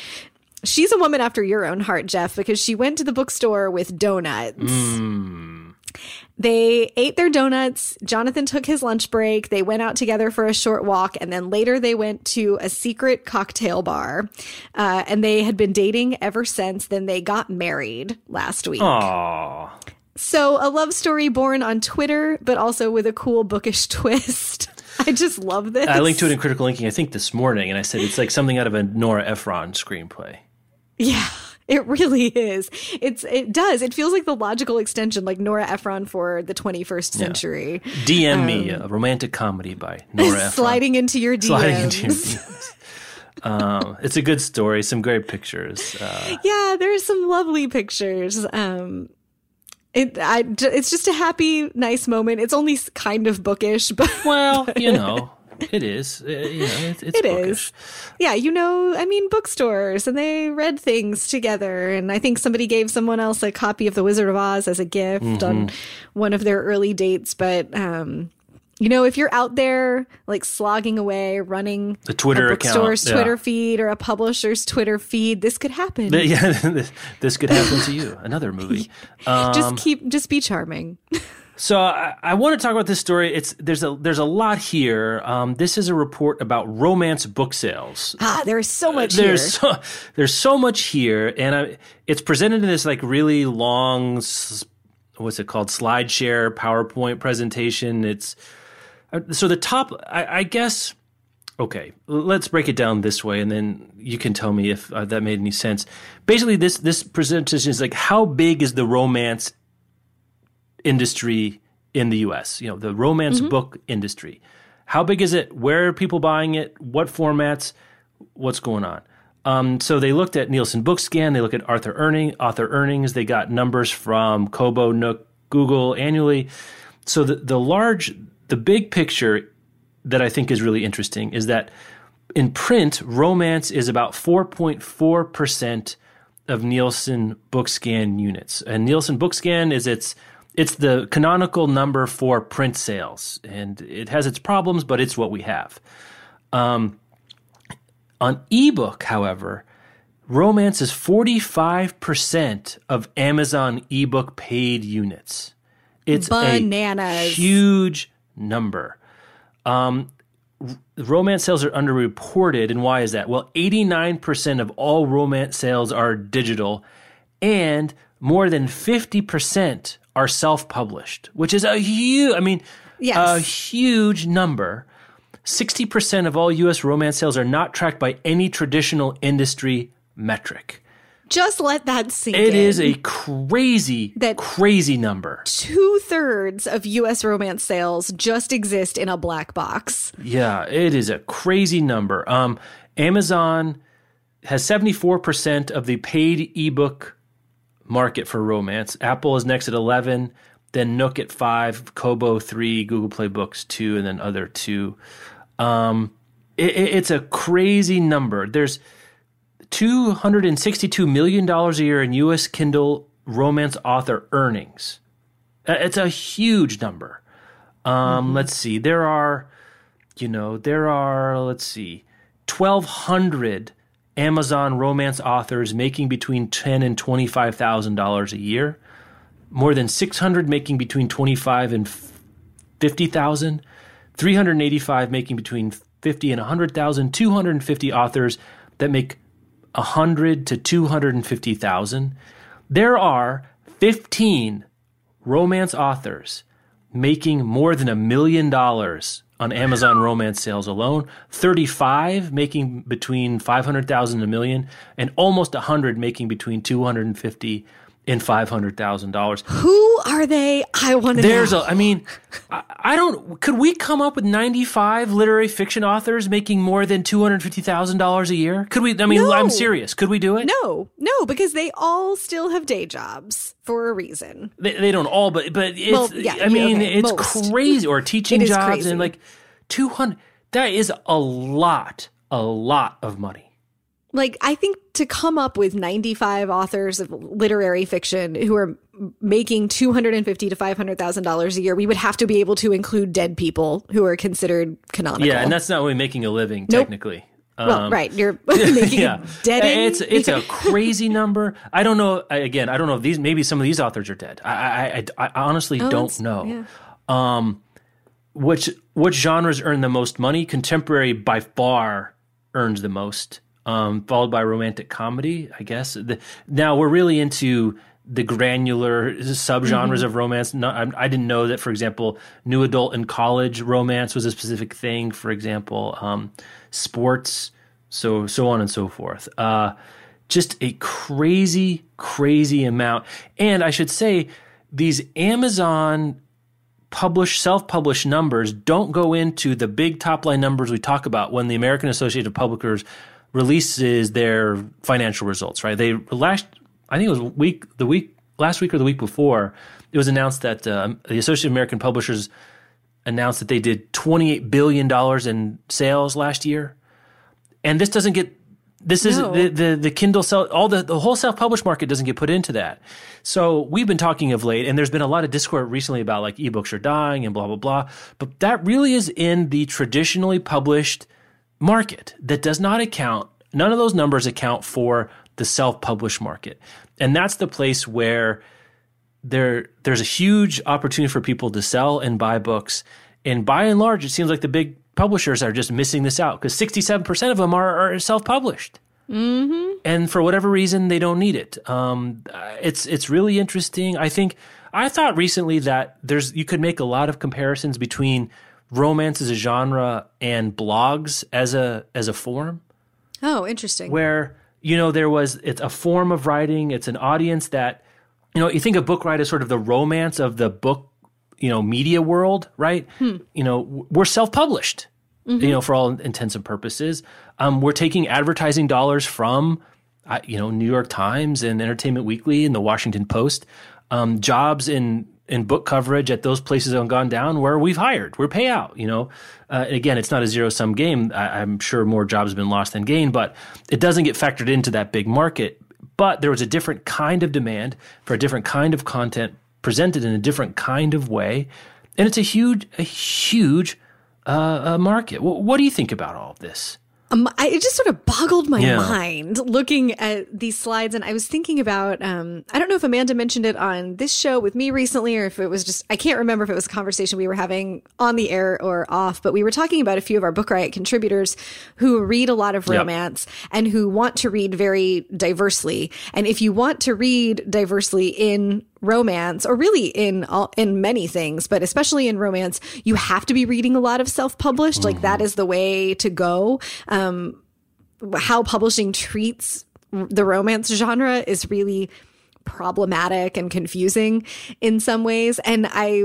She's a woman after your own heart, Jeff, because she went to the bookstore with donuts. Mm. They ate their donuts. Jonathan took his lunch break. They went out together for a short walk. And then later they went to a secret cocktail bar. Uh, and they had been dating ever since. Then they got married last week. Aww. So a love story born on Twitter, but also with a cool bookish twist. I just love this. I linked to it in Critical Linking, I think, this morning, and I said it's like something out of a Nora Ephron screenplay. Yeah. It really is. It's it does. It feels like the logical extension, like Nora Ephron for the 21st century. DM um, me a romantic comedy by Nora Ephron. Sliding into your DMs. Sliding into your DMs. um, it's a good story. Some great pictures. Uh, yeah, there's some lovely pictures. Um, it, I, it's just a happy, nice moment. It's only kind of bookish, but well, you know, it is. Uh, you know, it's, it's it is. Yeah, you know, I mean, bookstores, and they read things together. And I think somebody gave someone else a copy of The Wizard of Oz as a gift mm-hmm. on one of their early dates. But um, you know, if you're out there like slogging away, running the Twitter a bookstore's account, Twitter feed or a publisher's Twitter feed, this could happen. Yeah, this could happen to you. Another movie. Um, just keep, just be charming. So I, I, want to talk about this story. It's there's a there's a lot here. Um, this is a report about romance book sales. Ah, there's so much. Uh, there's so, there's so much here, and I, it's presented in this like really long, what's it called, SlideShare PowerPoint presentation. It's uh, so the top. I, I guess. Okay, let's break it down this way, and then you can tell me if uh, that made any sense. Basically, this this presentation is like how big is the romance industry in the US, you know, the romance mm-hmm. book industry. How big is it? Where are people buying it? What formats? What's going on? Um, so they looked at Nielsen Bookscan. They look at author earning author earnings. They got numbers from Kobo, Nook, Google annually. So the the large, the big picture that I think is really interesting is that in print, romance is about 4.4 percent of Nielsen Bookscan units, and Nielsen Bookscan is its it's the canonical number for print sales, and it has its problems, but it's what we have. Um, on ebook, however, romance is 45% of Amazon ebook paid units. It's Bananas. a huge number. Um, romance sales are underreported, and why is that? Well, 89% of all romance sales are digital, and more than 50% are self-published, which is a huge, I mean, yes. a huge number. 60% of all US romance sales are not tracked by any traditional industry metric. Just let that sink It in. is a crazy, that crazy number. Two thirds of US romance sales just exist in a black box. Yeah, it is a crazy number. Um, Amazon has 74% of the paid ebook market for romance. Apple is next at 11, then Nook at 5, Kobo 3, Google Play Books 2, and then other 2. Um, it, it's a crazy number. There's $262 million a year in U.S. Kindle romance author earnings. Uh, it's a huge number. Um, mm-hmm. Let's see. There are, you know, there are, let's see, 1,200 Amazon romance authors making between ten and twenty five thousand dollars a year, more than six hundred making between twenty five and fifty thousand, three hundred eighty five making between fifty and a hundred thousand, two hundred and fifty authors that make a hundred to two hundred and fifty thousand. There are fifteen romance authors making more than a million dollars on Amazon romance sales alone, 35 making between 500,000 and a million, and almost 100 making between 250 and $500,000. Who are they? I want to know There's know. a, I mean, I, I, don't, could we come up with 95 literary fiction authors making more than $250,000 a year? Could we, I mean, no. I'm serious. Could we do it? No, no, because they all still have day jobs for a reason. They, they don't all, but, but it's, well, yeah, I mean, okay, it's most. crazy. Or teaching jobs crazy. and like 200, that is a lot, a lot of money like I think to come up with 95 authors of literary fiction who are making 250 to 500,000 dollars a year, we would have to be able to include dead people who are considered canonical. Yeah, and that's not really making a living nope. technically. well, um, right. You're making yeah. dead. It's it's a crazy number. I don't know. Again, I don't know if these. Maybe some of these authors are dead. I I, I, I honestly oh, don't know. Yeah. Um, which which genres earn the most money? Contemporary by far earns the most. Um, followed by romantic comedy, I guess. The, now we're really into the granular subgenres mm-hmm. of romance. I, I, didn't know that, for example, new adult and college romance was a specific thing. For example, um, sports, so so on and so forth. Uh, just a crazy, crazy amount. And I should say, these Amazon published, self-published numbers don't go into the big top-line numbers we talk about when the American Association of Publishers releases their financial results. Right? They last, I think it was week the week last week or the week before, it was announced that uh, the Association of American Publishers announced that they did $28 billion in sales last year. And this doesn't get this is no. the, the the Kindle sell all the the whole self published market doesn't get put into that. So we've been talking of late, and there's been a lot of discord recently about like ebooks are dying and blah blah blah. But that really is in the traditionally published market that does not account. None of those numbers account for the self published market, and that's the place where there there's a huge opportunity for people to sell and buy books. And by and large, it seems like the big publishers are just missing this out because 67% of them are, are self published. Mm-hmm. And for whatever reason, they don't need it. Um, it's it's really interesting. I think I thought recently that there's you could make a lot of comparisons between romance as a genre and blogs as a as a form. Oh, interesting. Where you know there was it's a form of writing. It's an audience that you know you think of book write as sort of the romance of the book you know media world, right? Hmm. You know, we're self-published. Mm-hmm. You know, for all intents and purposes, um, we're taking advertising dollars from, you know, New York Times and Entertainment Weekly and the Washington Post. Um, jobs in in book coverage at those places that have gone down where we've hired, we're payout. You know, uh, again, it's not a zero sum game. I, I'm sure more jobs have been lost than gained, but it doesn't get factored into that big market. But there was a different kind of demand for a different kind of content presented in a different kind of way. And it's a huge, a huge uh, uh, market. What, what do you think about all of this? Um, I, it just sort of boggled my yeah. mind looking at these slides, and I was thinking about. Um, I don't know if Amanda mentioned it on this show with me recently, or if it was just. I can't remember if it was a conversation we were having on the air or off, but we were talking about a few of our Book Riot contributors who read a lot of romance yep. and who want to read very diversely. And if you want to read diversely in romance or really in all, in many things but especially in romance you have to be reading a lot of self-published mm-hmm. like that mm-hmm. the way to go um, how publishing treats the romance genre is really problematic and confusing in some ways and i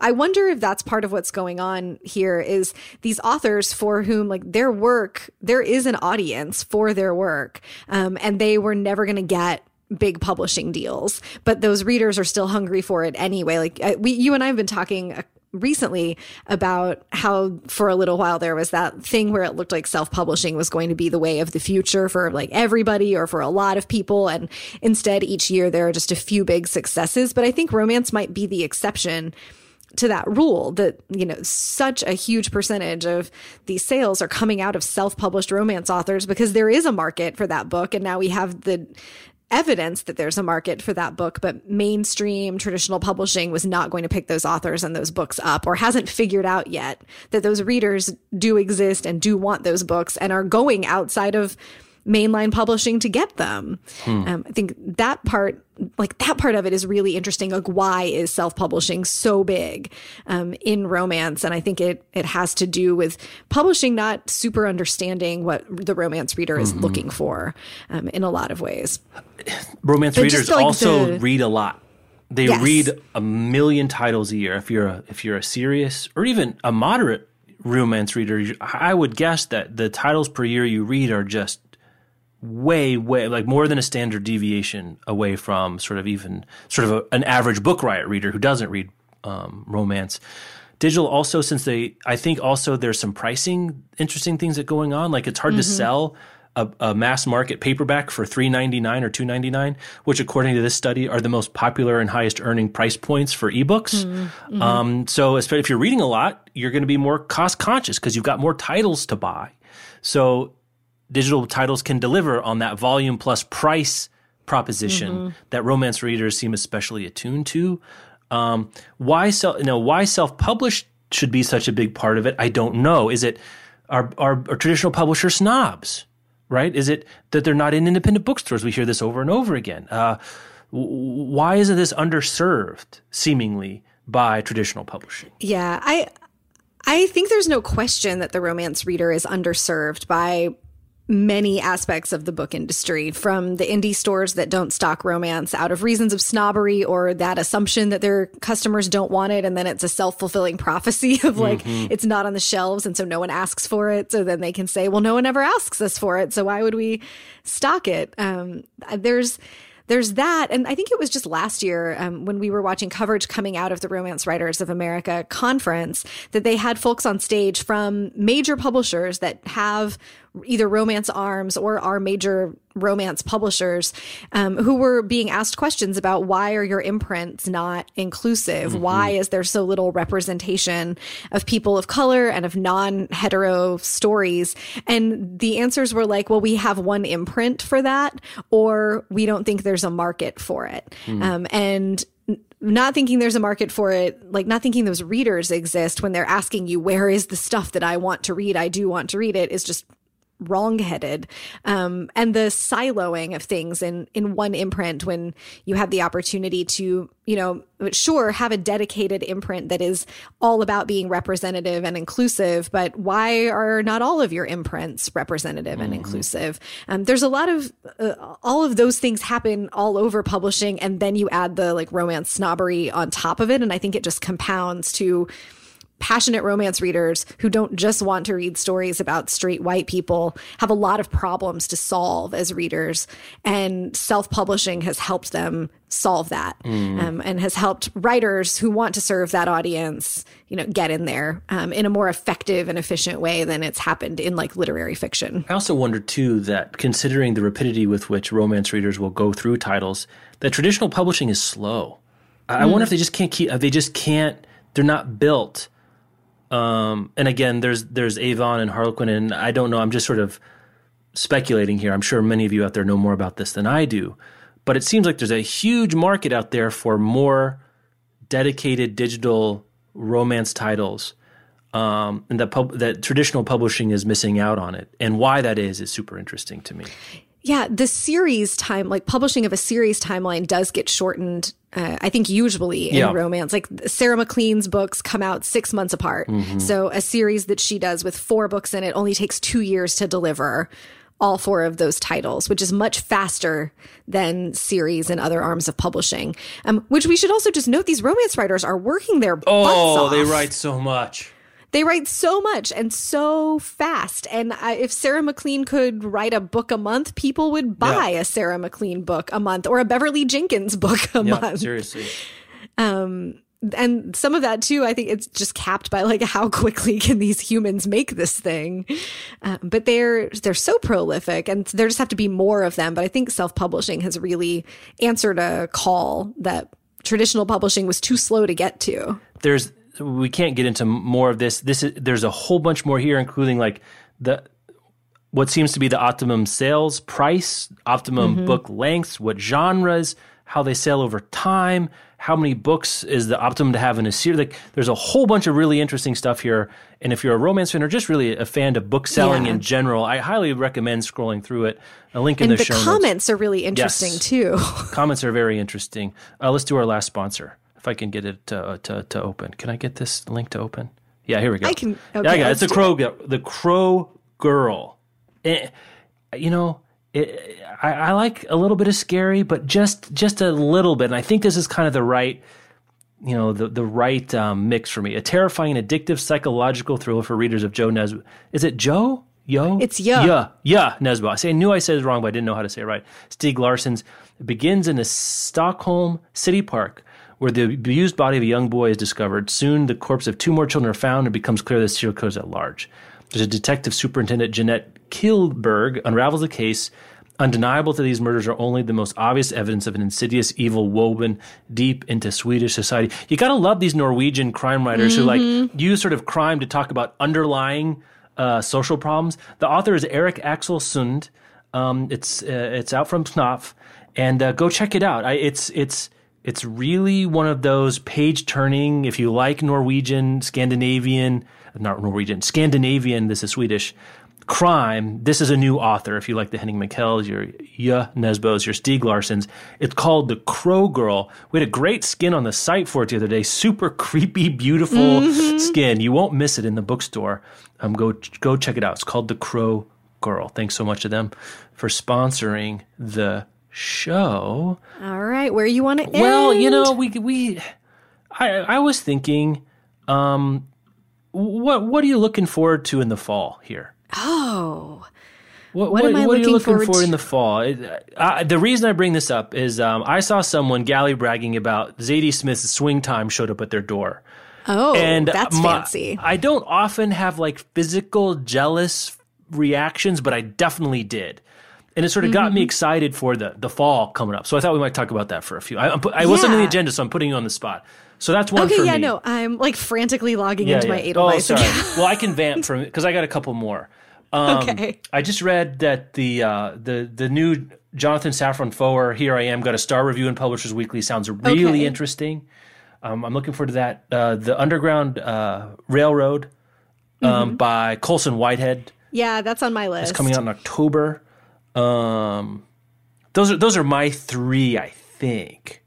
I wonder if that's part of what's going on here is these authors for whom like their work, there is an audience for their work. Um, and they were never going to get big publishing deals, but those readers are still hungry for it anyway. Like we, you and I have been talking uh, recently about how for a little while there was that thing where it looked like self-publishing was going to be the way of the future for like everybody or for a lot of people. And instead each year there are just a few big successes. But i think romance might be the exception to that rule that you know such a huge percentage of these sales are coming out of self-published romance authors because there is a market for that book. And now we have the evidence that there's a market for that book, but mainstream traditional publishing was not going to pick those authors and those books up or hasn't figured out yet that those readers do exist and do want those books and are going outside of mainline publishing to get them. Hmm. Um, I think that part, like that part of it is really interesting. Like why is self-publishing so big um, in romance? And I think it it has to do with publishing not super understanding what the romance reader is mm-hmm. looking for um, in a lot of ways. Romance but readers like also the, read a lot. They yes. read a million titles a year. If you're a if you're a serious or even a moderate romance reader, I would guess that the titles per year you read are just way, way like more than a standard deviation away from sort of even sort of a, an average book riot reader who doesn't read um, romance. Digital also, since they, I think also there's some pricing interesting things that going on. Like it's hard mm-hmm. to sell a, a, mass market paperback for three ninety nine or two ninety nine, which according to this study are the most popular and highest earning price points for ebooks. Mm-hmm. Um, so if you're reading a lot, you're going to be more cost conscious because you've got more titles to buy. So digital titles can deliver on that volume plus price proposition mm-hmm. that romance readers seem especially attuned to. Um, why self, you know, why self-published should be such a big part of it? I don't know. Is it are, are, are traditional publisher snobs? Right? Is it that they're not in independent bookstores? We hear this over and over again. Uh, why isn't this underserved, seemingly, by traditional publishing? Yeah, I I think there's no question that the romance reader is underserved by many aspects of the book industry from the indie stores that don't stock romance out of reasons of snobbery or that assumption that their customers don't want it and then it's a self-fulfilling prophecy of like mm-hmm. it's not on the shelves and so no one asks for it so then they can say well no one ever asks us for it so why would we stock it um, there's there's that. And I think it was just last year um, when we were watching coverage coming out of the Romance Writers of America conference that they had folks on stage from major publishers that have either romance arms or our major romance publishers um, who were being asked questions about why are your imprints not inclusive? Mm-hmm. Why is there so little representation of people of color and of non hetero stories? And the answers were like, well, we have one imprint for that, or we don't think there's a market for it. Mm. Um, and not thinking there's a market for it, like not thinking those readers exist when they're asking you, where is the stuff that I want to read? I do want to read it is just wrongheaded um, and the siloing of things in in one imprint when you have the opportunity to you know sure have a dedicated imprint that is all about being representative and inclusive but why are not all of your imprints representative and mm-hmm. inclusive um, there's a lot of uh, all of those things happen all over publishing and then you add the like romance snobbery on top of it and i think it just compounds to passionate romance readers who don't just want to read stories about straight white people have a lot of problems to solve as readers. And self publishing has helped them solve that mm. um, and has helped writers who want to serve that audience, you know, get in there um, in a more effective and efficient way than it's happened in like literary fiction. I also wonder too that considering the rapidity with which romance readers will go through titles, that traditional publishing is slow. I mm. wonder if they just can't keep, they just can't, they're not built um, and again, there's there's Avon and Harlequin, and I don't know. I'm just sort of speculating here. I'm sure many of you out there know more about this than I do, but it seems like there's a huge market out there for more dedicated digital romance titles, um, and that pub- that traditional publishing is missing out on it. And why that is is super interesting to me. Yeah, the series time, like publishing of a series timeline, does get shortened. Uh, I think usually in yeah. romance, like Sarah MacLean's books come out six months apart. Mm-hmm. So a series that she does with four books in it only takes two years to deliver all four of those titles, which is much faster than series and other arms of publishing. Um, which we should also just note: these romance writers are working their oh, they write so much. They write so much and so fast. And I, if Sarah MacLean could write a book a month, people would buy yeah. a Sarah MacLean book a month or a Beverly Jenkins book a yeah, month. Seriously. Um, and some of that too, I think it's just capped by like how quickly can these humans make this thing. Um, but they're they're so prolific, and there just have to be more of them. But I think self publishing has really answered a call that traditional publishing was too slow to get to. There's we can't get into more of this. This is there's a whole bunch more here, including like the what seems to be the optimum sales price, optimum mm-hmm. book lengths, what genres, how they sell over time, how many books is the optimum to have in a series. Like there's a whole bunch of really interesting stuff here. And if you're a romance fan or just really a fan of book selling yeah. in general, I highly recommend scrolling through it. A link in and the, the show comments notes. are really interesting yes. too. comments are very interesting. Uh, let's do our last sponsor if I can get it to, to, to open. Can I get this link to open? Yeah, here we go. I can. Okay, yeah, I got it. It's the crow. It. The crow girl. It, eh, you know, it, I, I, like a little bit of scary, but just just a little bit. And I think this is kind of the right, you know, the the right um, mix for me. A terrifying, addictive psychological thriller for readers of Joe Nesbo. Is it Joe? Yo? It's yeah. Yeah, yeah, Nesbo. I say I knew I said it wrong, but I didn't know how to say it right. Stieg Larsson's begins in a Stockholm city park where the abused body of a young boy is discovered. Soon, the corpse of two more children are found, and it becomes clear that serial killer is at large. There's a detective superintendent, Jeanette Kihlberg, unravels the case. Undeniable that these murders are only the most obvious evidence of an insidious evil woven deep into Swedish society. You gotta love these Norwegian crime writers mm-hmm. who like mm-hmm. use sort of crime to talk about underlying uh, social problems. The author is Erik Axl Sund. Um, it's uh, it's out from Knopf, and uh, go check it out. I, it's it's it's really one of those page turning. If you like Norwegian, Scandinavian, not Norwegian, Scandinavian. This is Swedish crime. This is a new author. If you like the Henning Mankell, your Ya Nesbos, your Stieg Larssons, it's called The Crow Girl. We had a great skin on the site for it the other day. Super creepy, beautiful mm-hmm. skin. You won't miss it in the bookstore. Um, go go check it out. It's called The Crow Girl. Thanks so much to them for sponsoring the show. All right, where you want to end? Well, you know, we we I I was thinking um what what are you looking forward to in the fall here? Oh. What, what, am I what looking are you looking for to? in the fall? Uh, the reason I bring this up is um, I saw someone galley bragging about Zadie Smith's swing time showed up at their door. Oh, and that's my, fancy. I don't often have like physical jealous reactions, but I definitely did. And it sort of mm-hmm. got me mm-hmm. excited for the, the fall coming up. So I thought we might talk about that for a few. I, I wasn't on the agenda, so I'm putting you on the spot. So that's one. Okay, yeah, me. no, I'm like frantically logging yeah, into yeah. my Edelweiss. Oh, sorry. well, I can vamp from because I got a couple more. Um, okay. I just read that the uh, the the new Jonathan Safran Foer Here I Am got a star review in Publishers Weekly. Sounds really okay. interesting. Um, I'm looking forward to that. Uh, the Underground uh, Railroad um, mm-hmm. by Colson Whitehead. Yeah, that's on my list. It's coming out in October. Um, those are those are my three, I think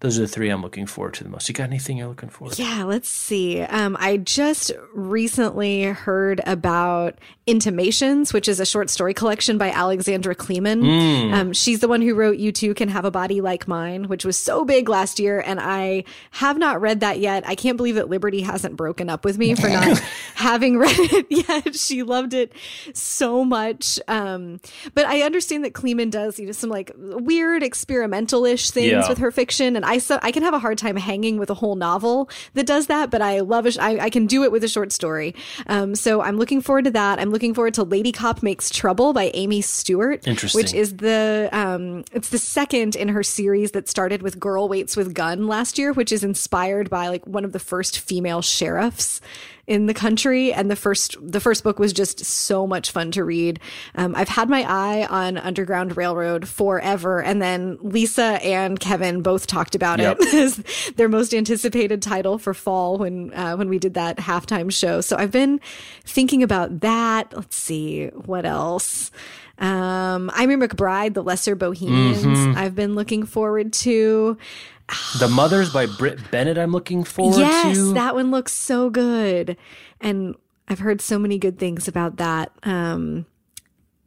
those are the three I'm looking forward to the most. You got anything you're looking forward to? Yeah, let's see. Um, I just recently heard about Intimations, which is a short story collection by Alexandra Kleeman. Mm. Um, she's the one who wrote You Too Can Have a Body Like Mine, which was so big last year. And I have not read that yet. I can't believe that Liberty hasn't broken up with me for not having read it yet. She loved it so much. Um, but I understand that Kleeman does, you know, some like weird experimental ish things yeah. with her fiction. And I so I can have a hard time hanging with a whole novel that does that, but I love it. I, I can do it with a short story. Um, so I'm looking forward to that. I'm looking forward to Lady Cop Makes Trouble by Amy Stewart, which is the um, it's the second in her series that started with Girl Waits with Gun last year, which is inspired by like one of the first female sheriffs in the country. And the first, the first book was just so much fun to read. Um, I've had my eye on Underground Railroad forever. And then Lisa and Kevin both talked about yep. it as their most anticipated title for fall when, uh, when we did that halftime show. So I've been thinking about that. Let's see what else. Um, Eimear McBride, The Lesser Bohemians, mm-hmm. I've been looking forward to. The Mothers by Brit Bennett, I'm looking forward yes, to. Yes, that one looks so good. And I've heard so many good things about that. Um,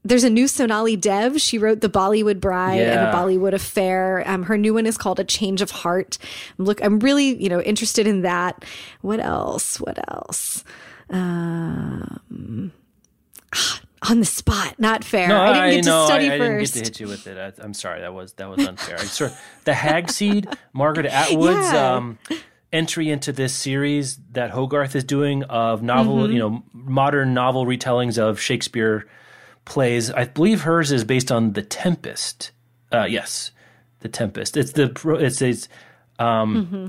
there's a new Sonali Dev. She wrote The Bollywood Bride yeah. and A Bollywood Affair. Um, her new one is called A Change of Heart. I'm look, I'm really, you know, interested in that. What else? What else? Um, ah, on the spot. Not fair. No, I didn't get I, to study I, I first. didn't get to hit you with it. I, am sorry. That was that was unfair. I sort of, the Hag-Seed, Margaret Atwood's yeah. um, entry into this series that Hogarth is doing of novel, mm-hmm. you know, modern novel retellings of Shakespeare plays. I believe hers is based on The Tempest. Uh, yes, The Tempest. It's the it's it's. Um, mm-hmm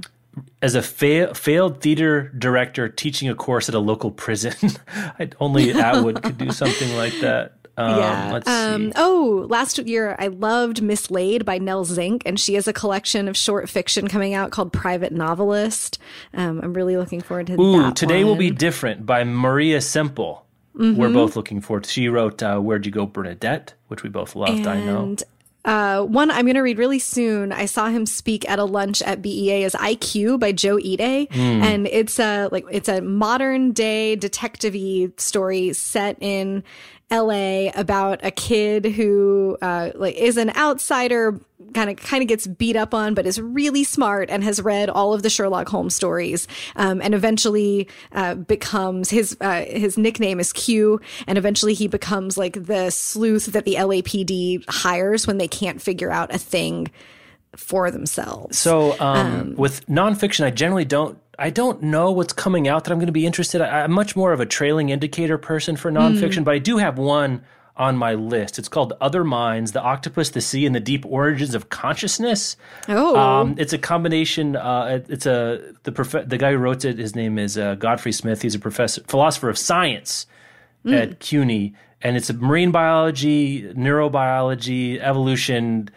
as a fa- failed theater director teaching a course at a local prison. only Atwood could do something like that. Um, yeah. Let's um, see. Oh, last year I loved Mislaid by Nell Zink, and she has a collection of short fiction coming out called Private Novelist. Um, I'm really looking forward to Ooh, that. Today one. will be different by Maria Semple. Mm-hmm. We're both looking forward. To. She wrote uh, "Where'd You Go, Bernadette," which we both loved. And I know. Uh, one I'm going to read really soon. I saw him speak at a lunch at BEA is IQ by Joe Ide, mm. and it's a like it's a modern day detective story set in LA about a kid who uh, like is an outsider, kind of kind of gets beat up on, but is really smart and has read all of the Sherlock Holmes stories, um, and eventually uh, becomes his uh, his nickname is Q, and eventually he becomes like the sleuth that the LAPD hires when they can't figure out a thing for themselves. So um, um, with nonfiction, I generally don't I don't know what's coming out that I'm going to be interested. I, am much more of a trailing indicator person for nonfiction, mm. but I do have one on my list. It's called Other Minds: The Octopus, the Sea, and the Deep Origins of Consciousness. Oh, um, it's a combination. Uh, it's a the prof- the guy who wrote it. His name is uh, Godfrey Smith. He's a professor, philosopher of science at CUNY, and it's a marine biology, neurobiology, evolution.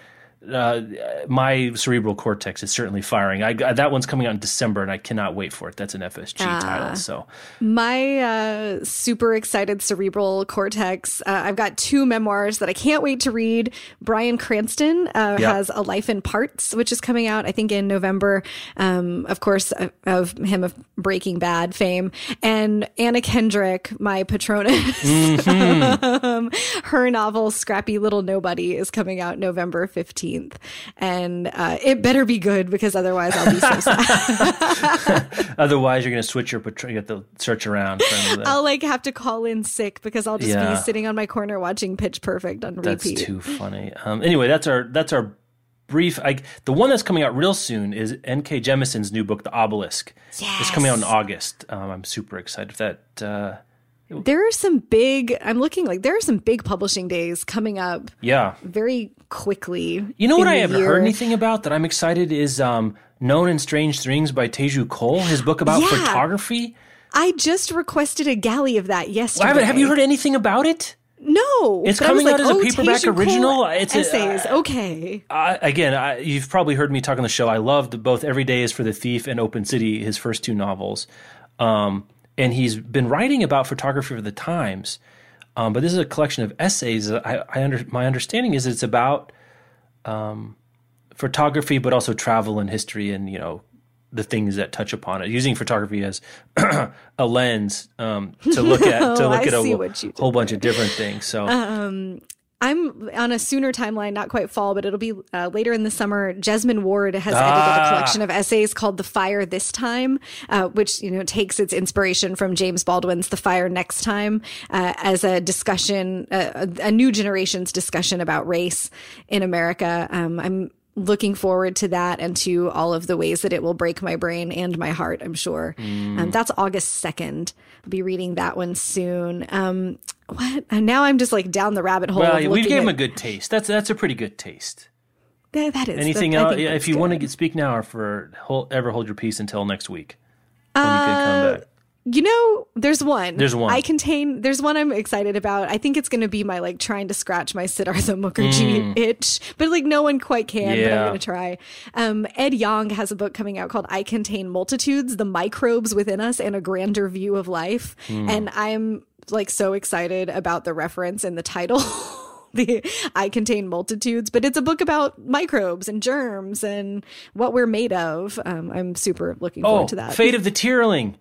Uh, my cerebral cortex is certainly firing. I, that one's coming out in December, and I cannot wait for it. That's an FSG title. So My uh, super excited cerebral cortex. Uh, I've got two memoirs that I can't wait to read. Bryan Cranston uh, Yeah. has A Life in Parts, which is coming out, I think, in November. Um, of course, uh, of him of Breaking Bad fame. And Anna Kendrick, my Patronus. um, her novel, Scrappy Little Nobody, is coming out November 15th. And uh, it better be good because otherwise I'll be so sad. otherwise, you're going to switch your patron. You have to search around. The, I'll like have to call in sick because I'll just Yeah. be sitting on my corner watching Pitch Perfect on That's repeat. That's too funny. Um, anyway, that's our that's our brief. I, the one that's coming out real soon is N.K. Jemisin's new book, The Obelisk. It's coming out in August. Um, I'm super excited for that. Uh, There are some big. I'm looking like there are some big publishing days coming up yeah, very quickly. you know what I haven't year. heard anything about that I'm excited is um, Known and Strange Things by Teju Cole. His book about Yeah. photography. I just requested a galley of that yesterday. I haven't, you heard anything about it? No, It's But I was coming out as a oh, paperback Teju Cole original? It's a- essays. okay. I, again, I, you've probably heard me talk on the show. I loved both Every Day is for the Thief and Open City, his first two novels. Um, and he's been writing about photography for the Times. Um, but this is a collection of essays. I, I under, my understanding is it's about um, photography, but also travel and history, and you know the things that touch upon it. Using photography as a lens um, to look at to Oh, look at a whole, what you did whole bunch of different things. So I'm on a sooner timeline, not quite fall, but it'll be uh, later in the summer. Jesmyn Ward has edited Ah. a collection of essays called "The Fire This Time," uh, which you know takes its inspiration from James Baldwin's "The Fire Next Time" uh, as a discussion, uh, a, a new generation's discussion about race in America. Um, I'm looking forward to that and to all of the ways that it will break my brain and my heart. I'm sure. Um, that's August second. I'll be reading that one soon. Um, what? And now I'm just like down the rabbit hole. well, we gave him a good taste. That's that's a pretty good taste. that, that is Anything that- else? Yeah, if you want to get, speak now, or for hold, ever hold your peace until next week when you can Uh, come back. You know, there's one. There's one. I contain. There's one I'm excited about. I think it's going to be my like trying to scratch my Siddhartha Mukherjee itch, but like no one quite can. But Mm. I'm going to try. Um, Ed Yong has a book coming out called "I Contain Multitudes: The Microbes Within Us and a Grander View of Life," Mm. and I'm like so excited about the reference in the title. The I contain multitudes, but it's a book about microbes and germs and what we're made of. Um, I'm super looking forward Oh, to that. Fate of the Tearling.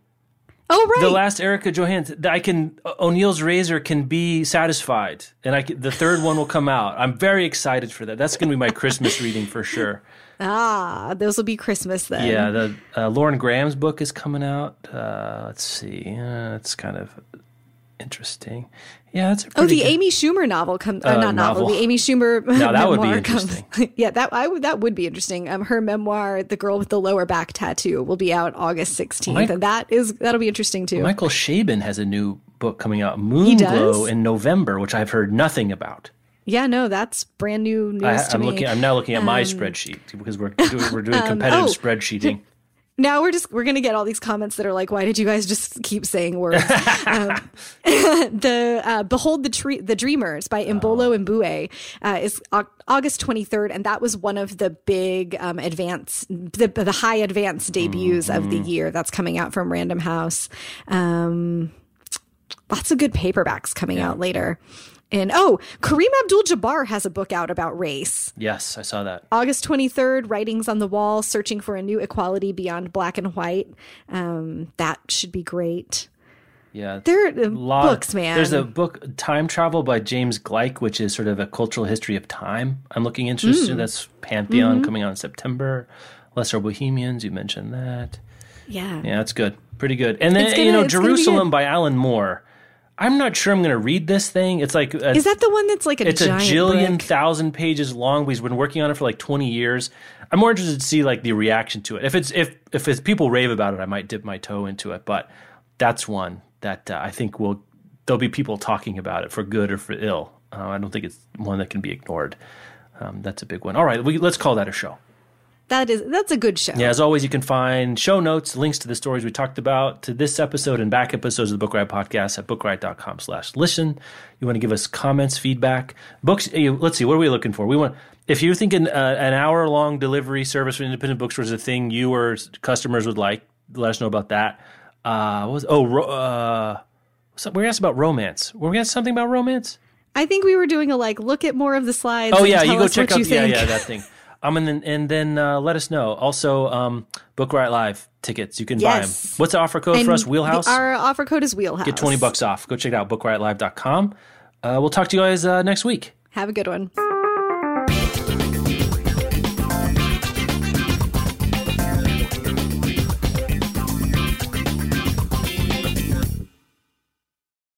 oh, right. The last Erika Johansen. I can O'Neill's razor can be satisfied, and I can, the third one will come out. I'm very excited for that. That's going to be my Christmas reading for sure. Ah, those will be Christmas then. Yeah, the uh, Lauren Graham's book is coming out. Uh, let's see, uh, it's kind of interesting. Yeah, that's a Oh, the good- Amy Schumer novel comes. Uh, Uh, not novel. novel. The Amy Schumer. Now, that would be memoir comes- yeah, that I would. That would be interesting. Um, her memoir, "The Girl with the Lower Back Tattoo," will be out August sixteenth, Mike- and that is that'll be interesting too. Michael Chabon has a new book coming out, Moonglow, in November, which I've heard nothing about. yeah, no, that's brand new news I, me. looking. I'm now looking at my spreadsheet because we're doing, we're doing competitive oh. spreadsheeting. Now we're just we're gonna get all these comments that are like, "Why did you guys just keep saying words?" um, the uh, "Behold the Tree," the Dreamers by Imbolo and Mbue uh, is Au- August twenty third, and that was one of the big um, advance, the the high advance debuts of the year. That's coming out from Random House. Um, lots of good paperbacks coming out later. And oh, Kareem Abdul-Jabbar has a book out about race. Yes, I saw that. August 23rd, Writings on the Wall, Searching for a New Equality Beyond Black and White. Um, that should be great. Yeah, There are uh, lot- books, man. There's a book, Time Travel by James Gleick, which is sort of a cultural history of time. I'm looking interested. Mm. That's Pantheon Mm-hmm. coming out in September. Lesser Bohemians, you mentioned that. yeah. Yeah, that's good. Pretty good. And then, gonna- you know, it's gonna be Jerusalem by Alan Moore. I'm not sure I'm going to read this thing. It's like a, Is that the one that's like a it's a jillion brick? thousand pages long. He's been working on it for like 20 years. I'm more interested to see like the reaction to it. If it's if if it's people rave about it, I might dip my toe into it. But that's one that uh, I think will there'll be people talking about it for good or for ill. Uh, I don't think it's one that can be ignored. Um, that's a big one. All right, we, let's call that a show. That is that's a good show. Yeah, as always, you can find show notes, links to the stories we talked about, to this episode and back episodes of the Book Riot podcast at bookriot.com slash listen. You want to give us comments, feedback, books. You, let's see, what are we looking for? We want, if you're thinking uh, an hour long delivery service for independent bookstores is a thing you or customers would like, let us know about that. Uh, what was, oh, ro- uh, we asked about romance. Were we asked something about romance? I think we were doing a like look at more of the slides. Oh yeah, tell you go check out yeah yeah that thing. Um and then and then uh, let us know. Also, um, Book Riot Live tickets you can buy them. What's the offer code And for us? the- Wheelhouse. our offer code is Wheelhouse. Get twenty bucks off. Go check it out. BookRiotLive.com. Uh, we'll talk to you guys uh, next week. Have a good one.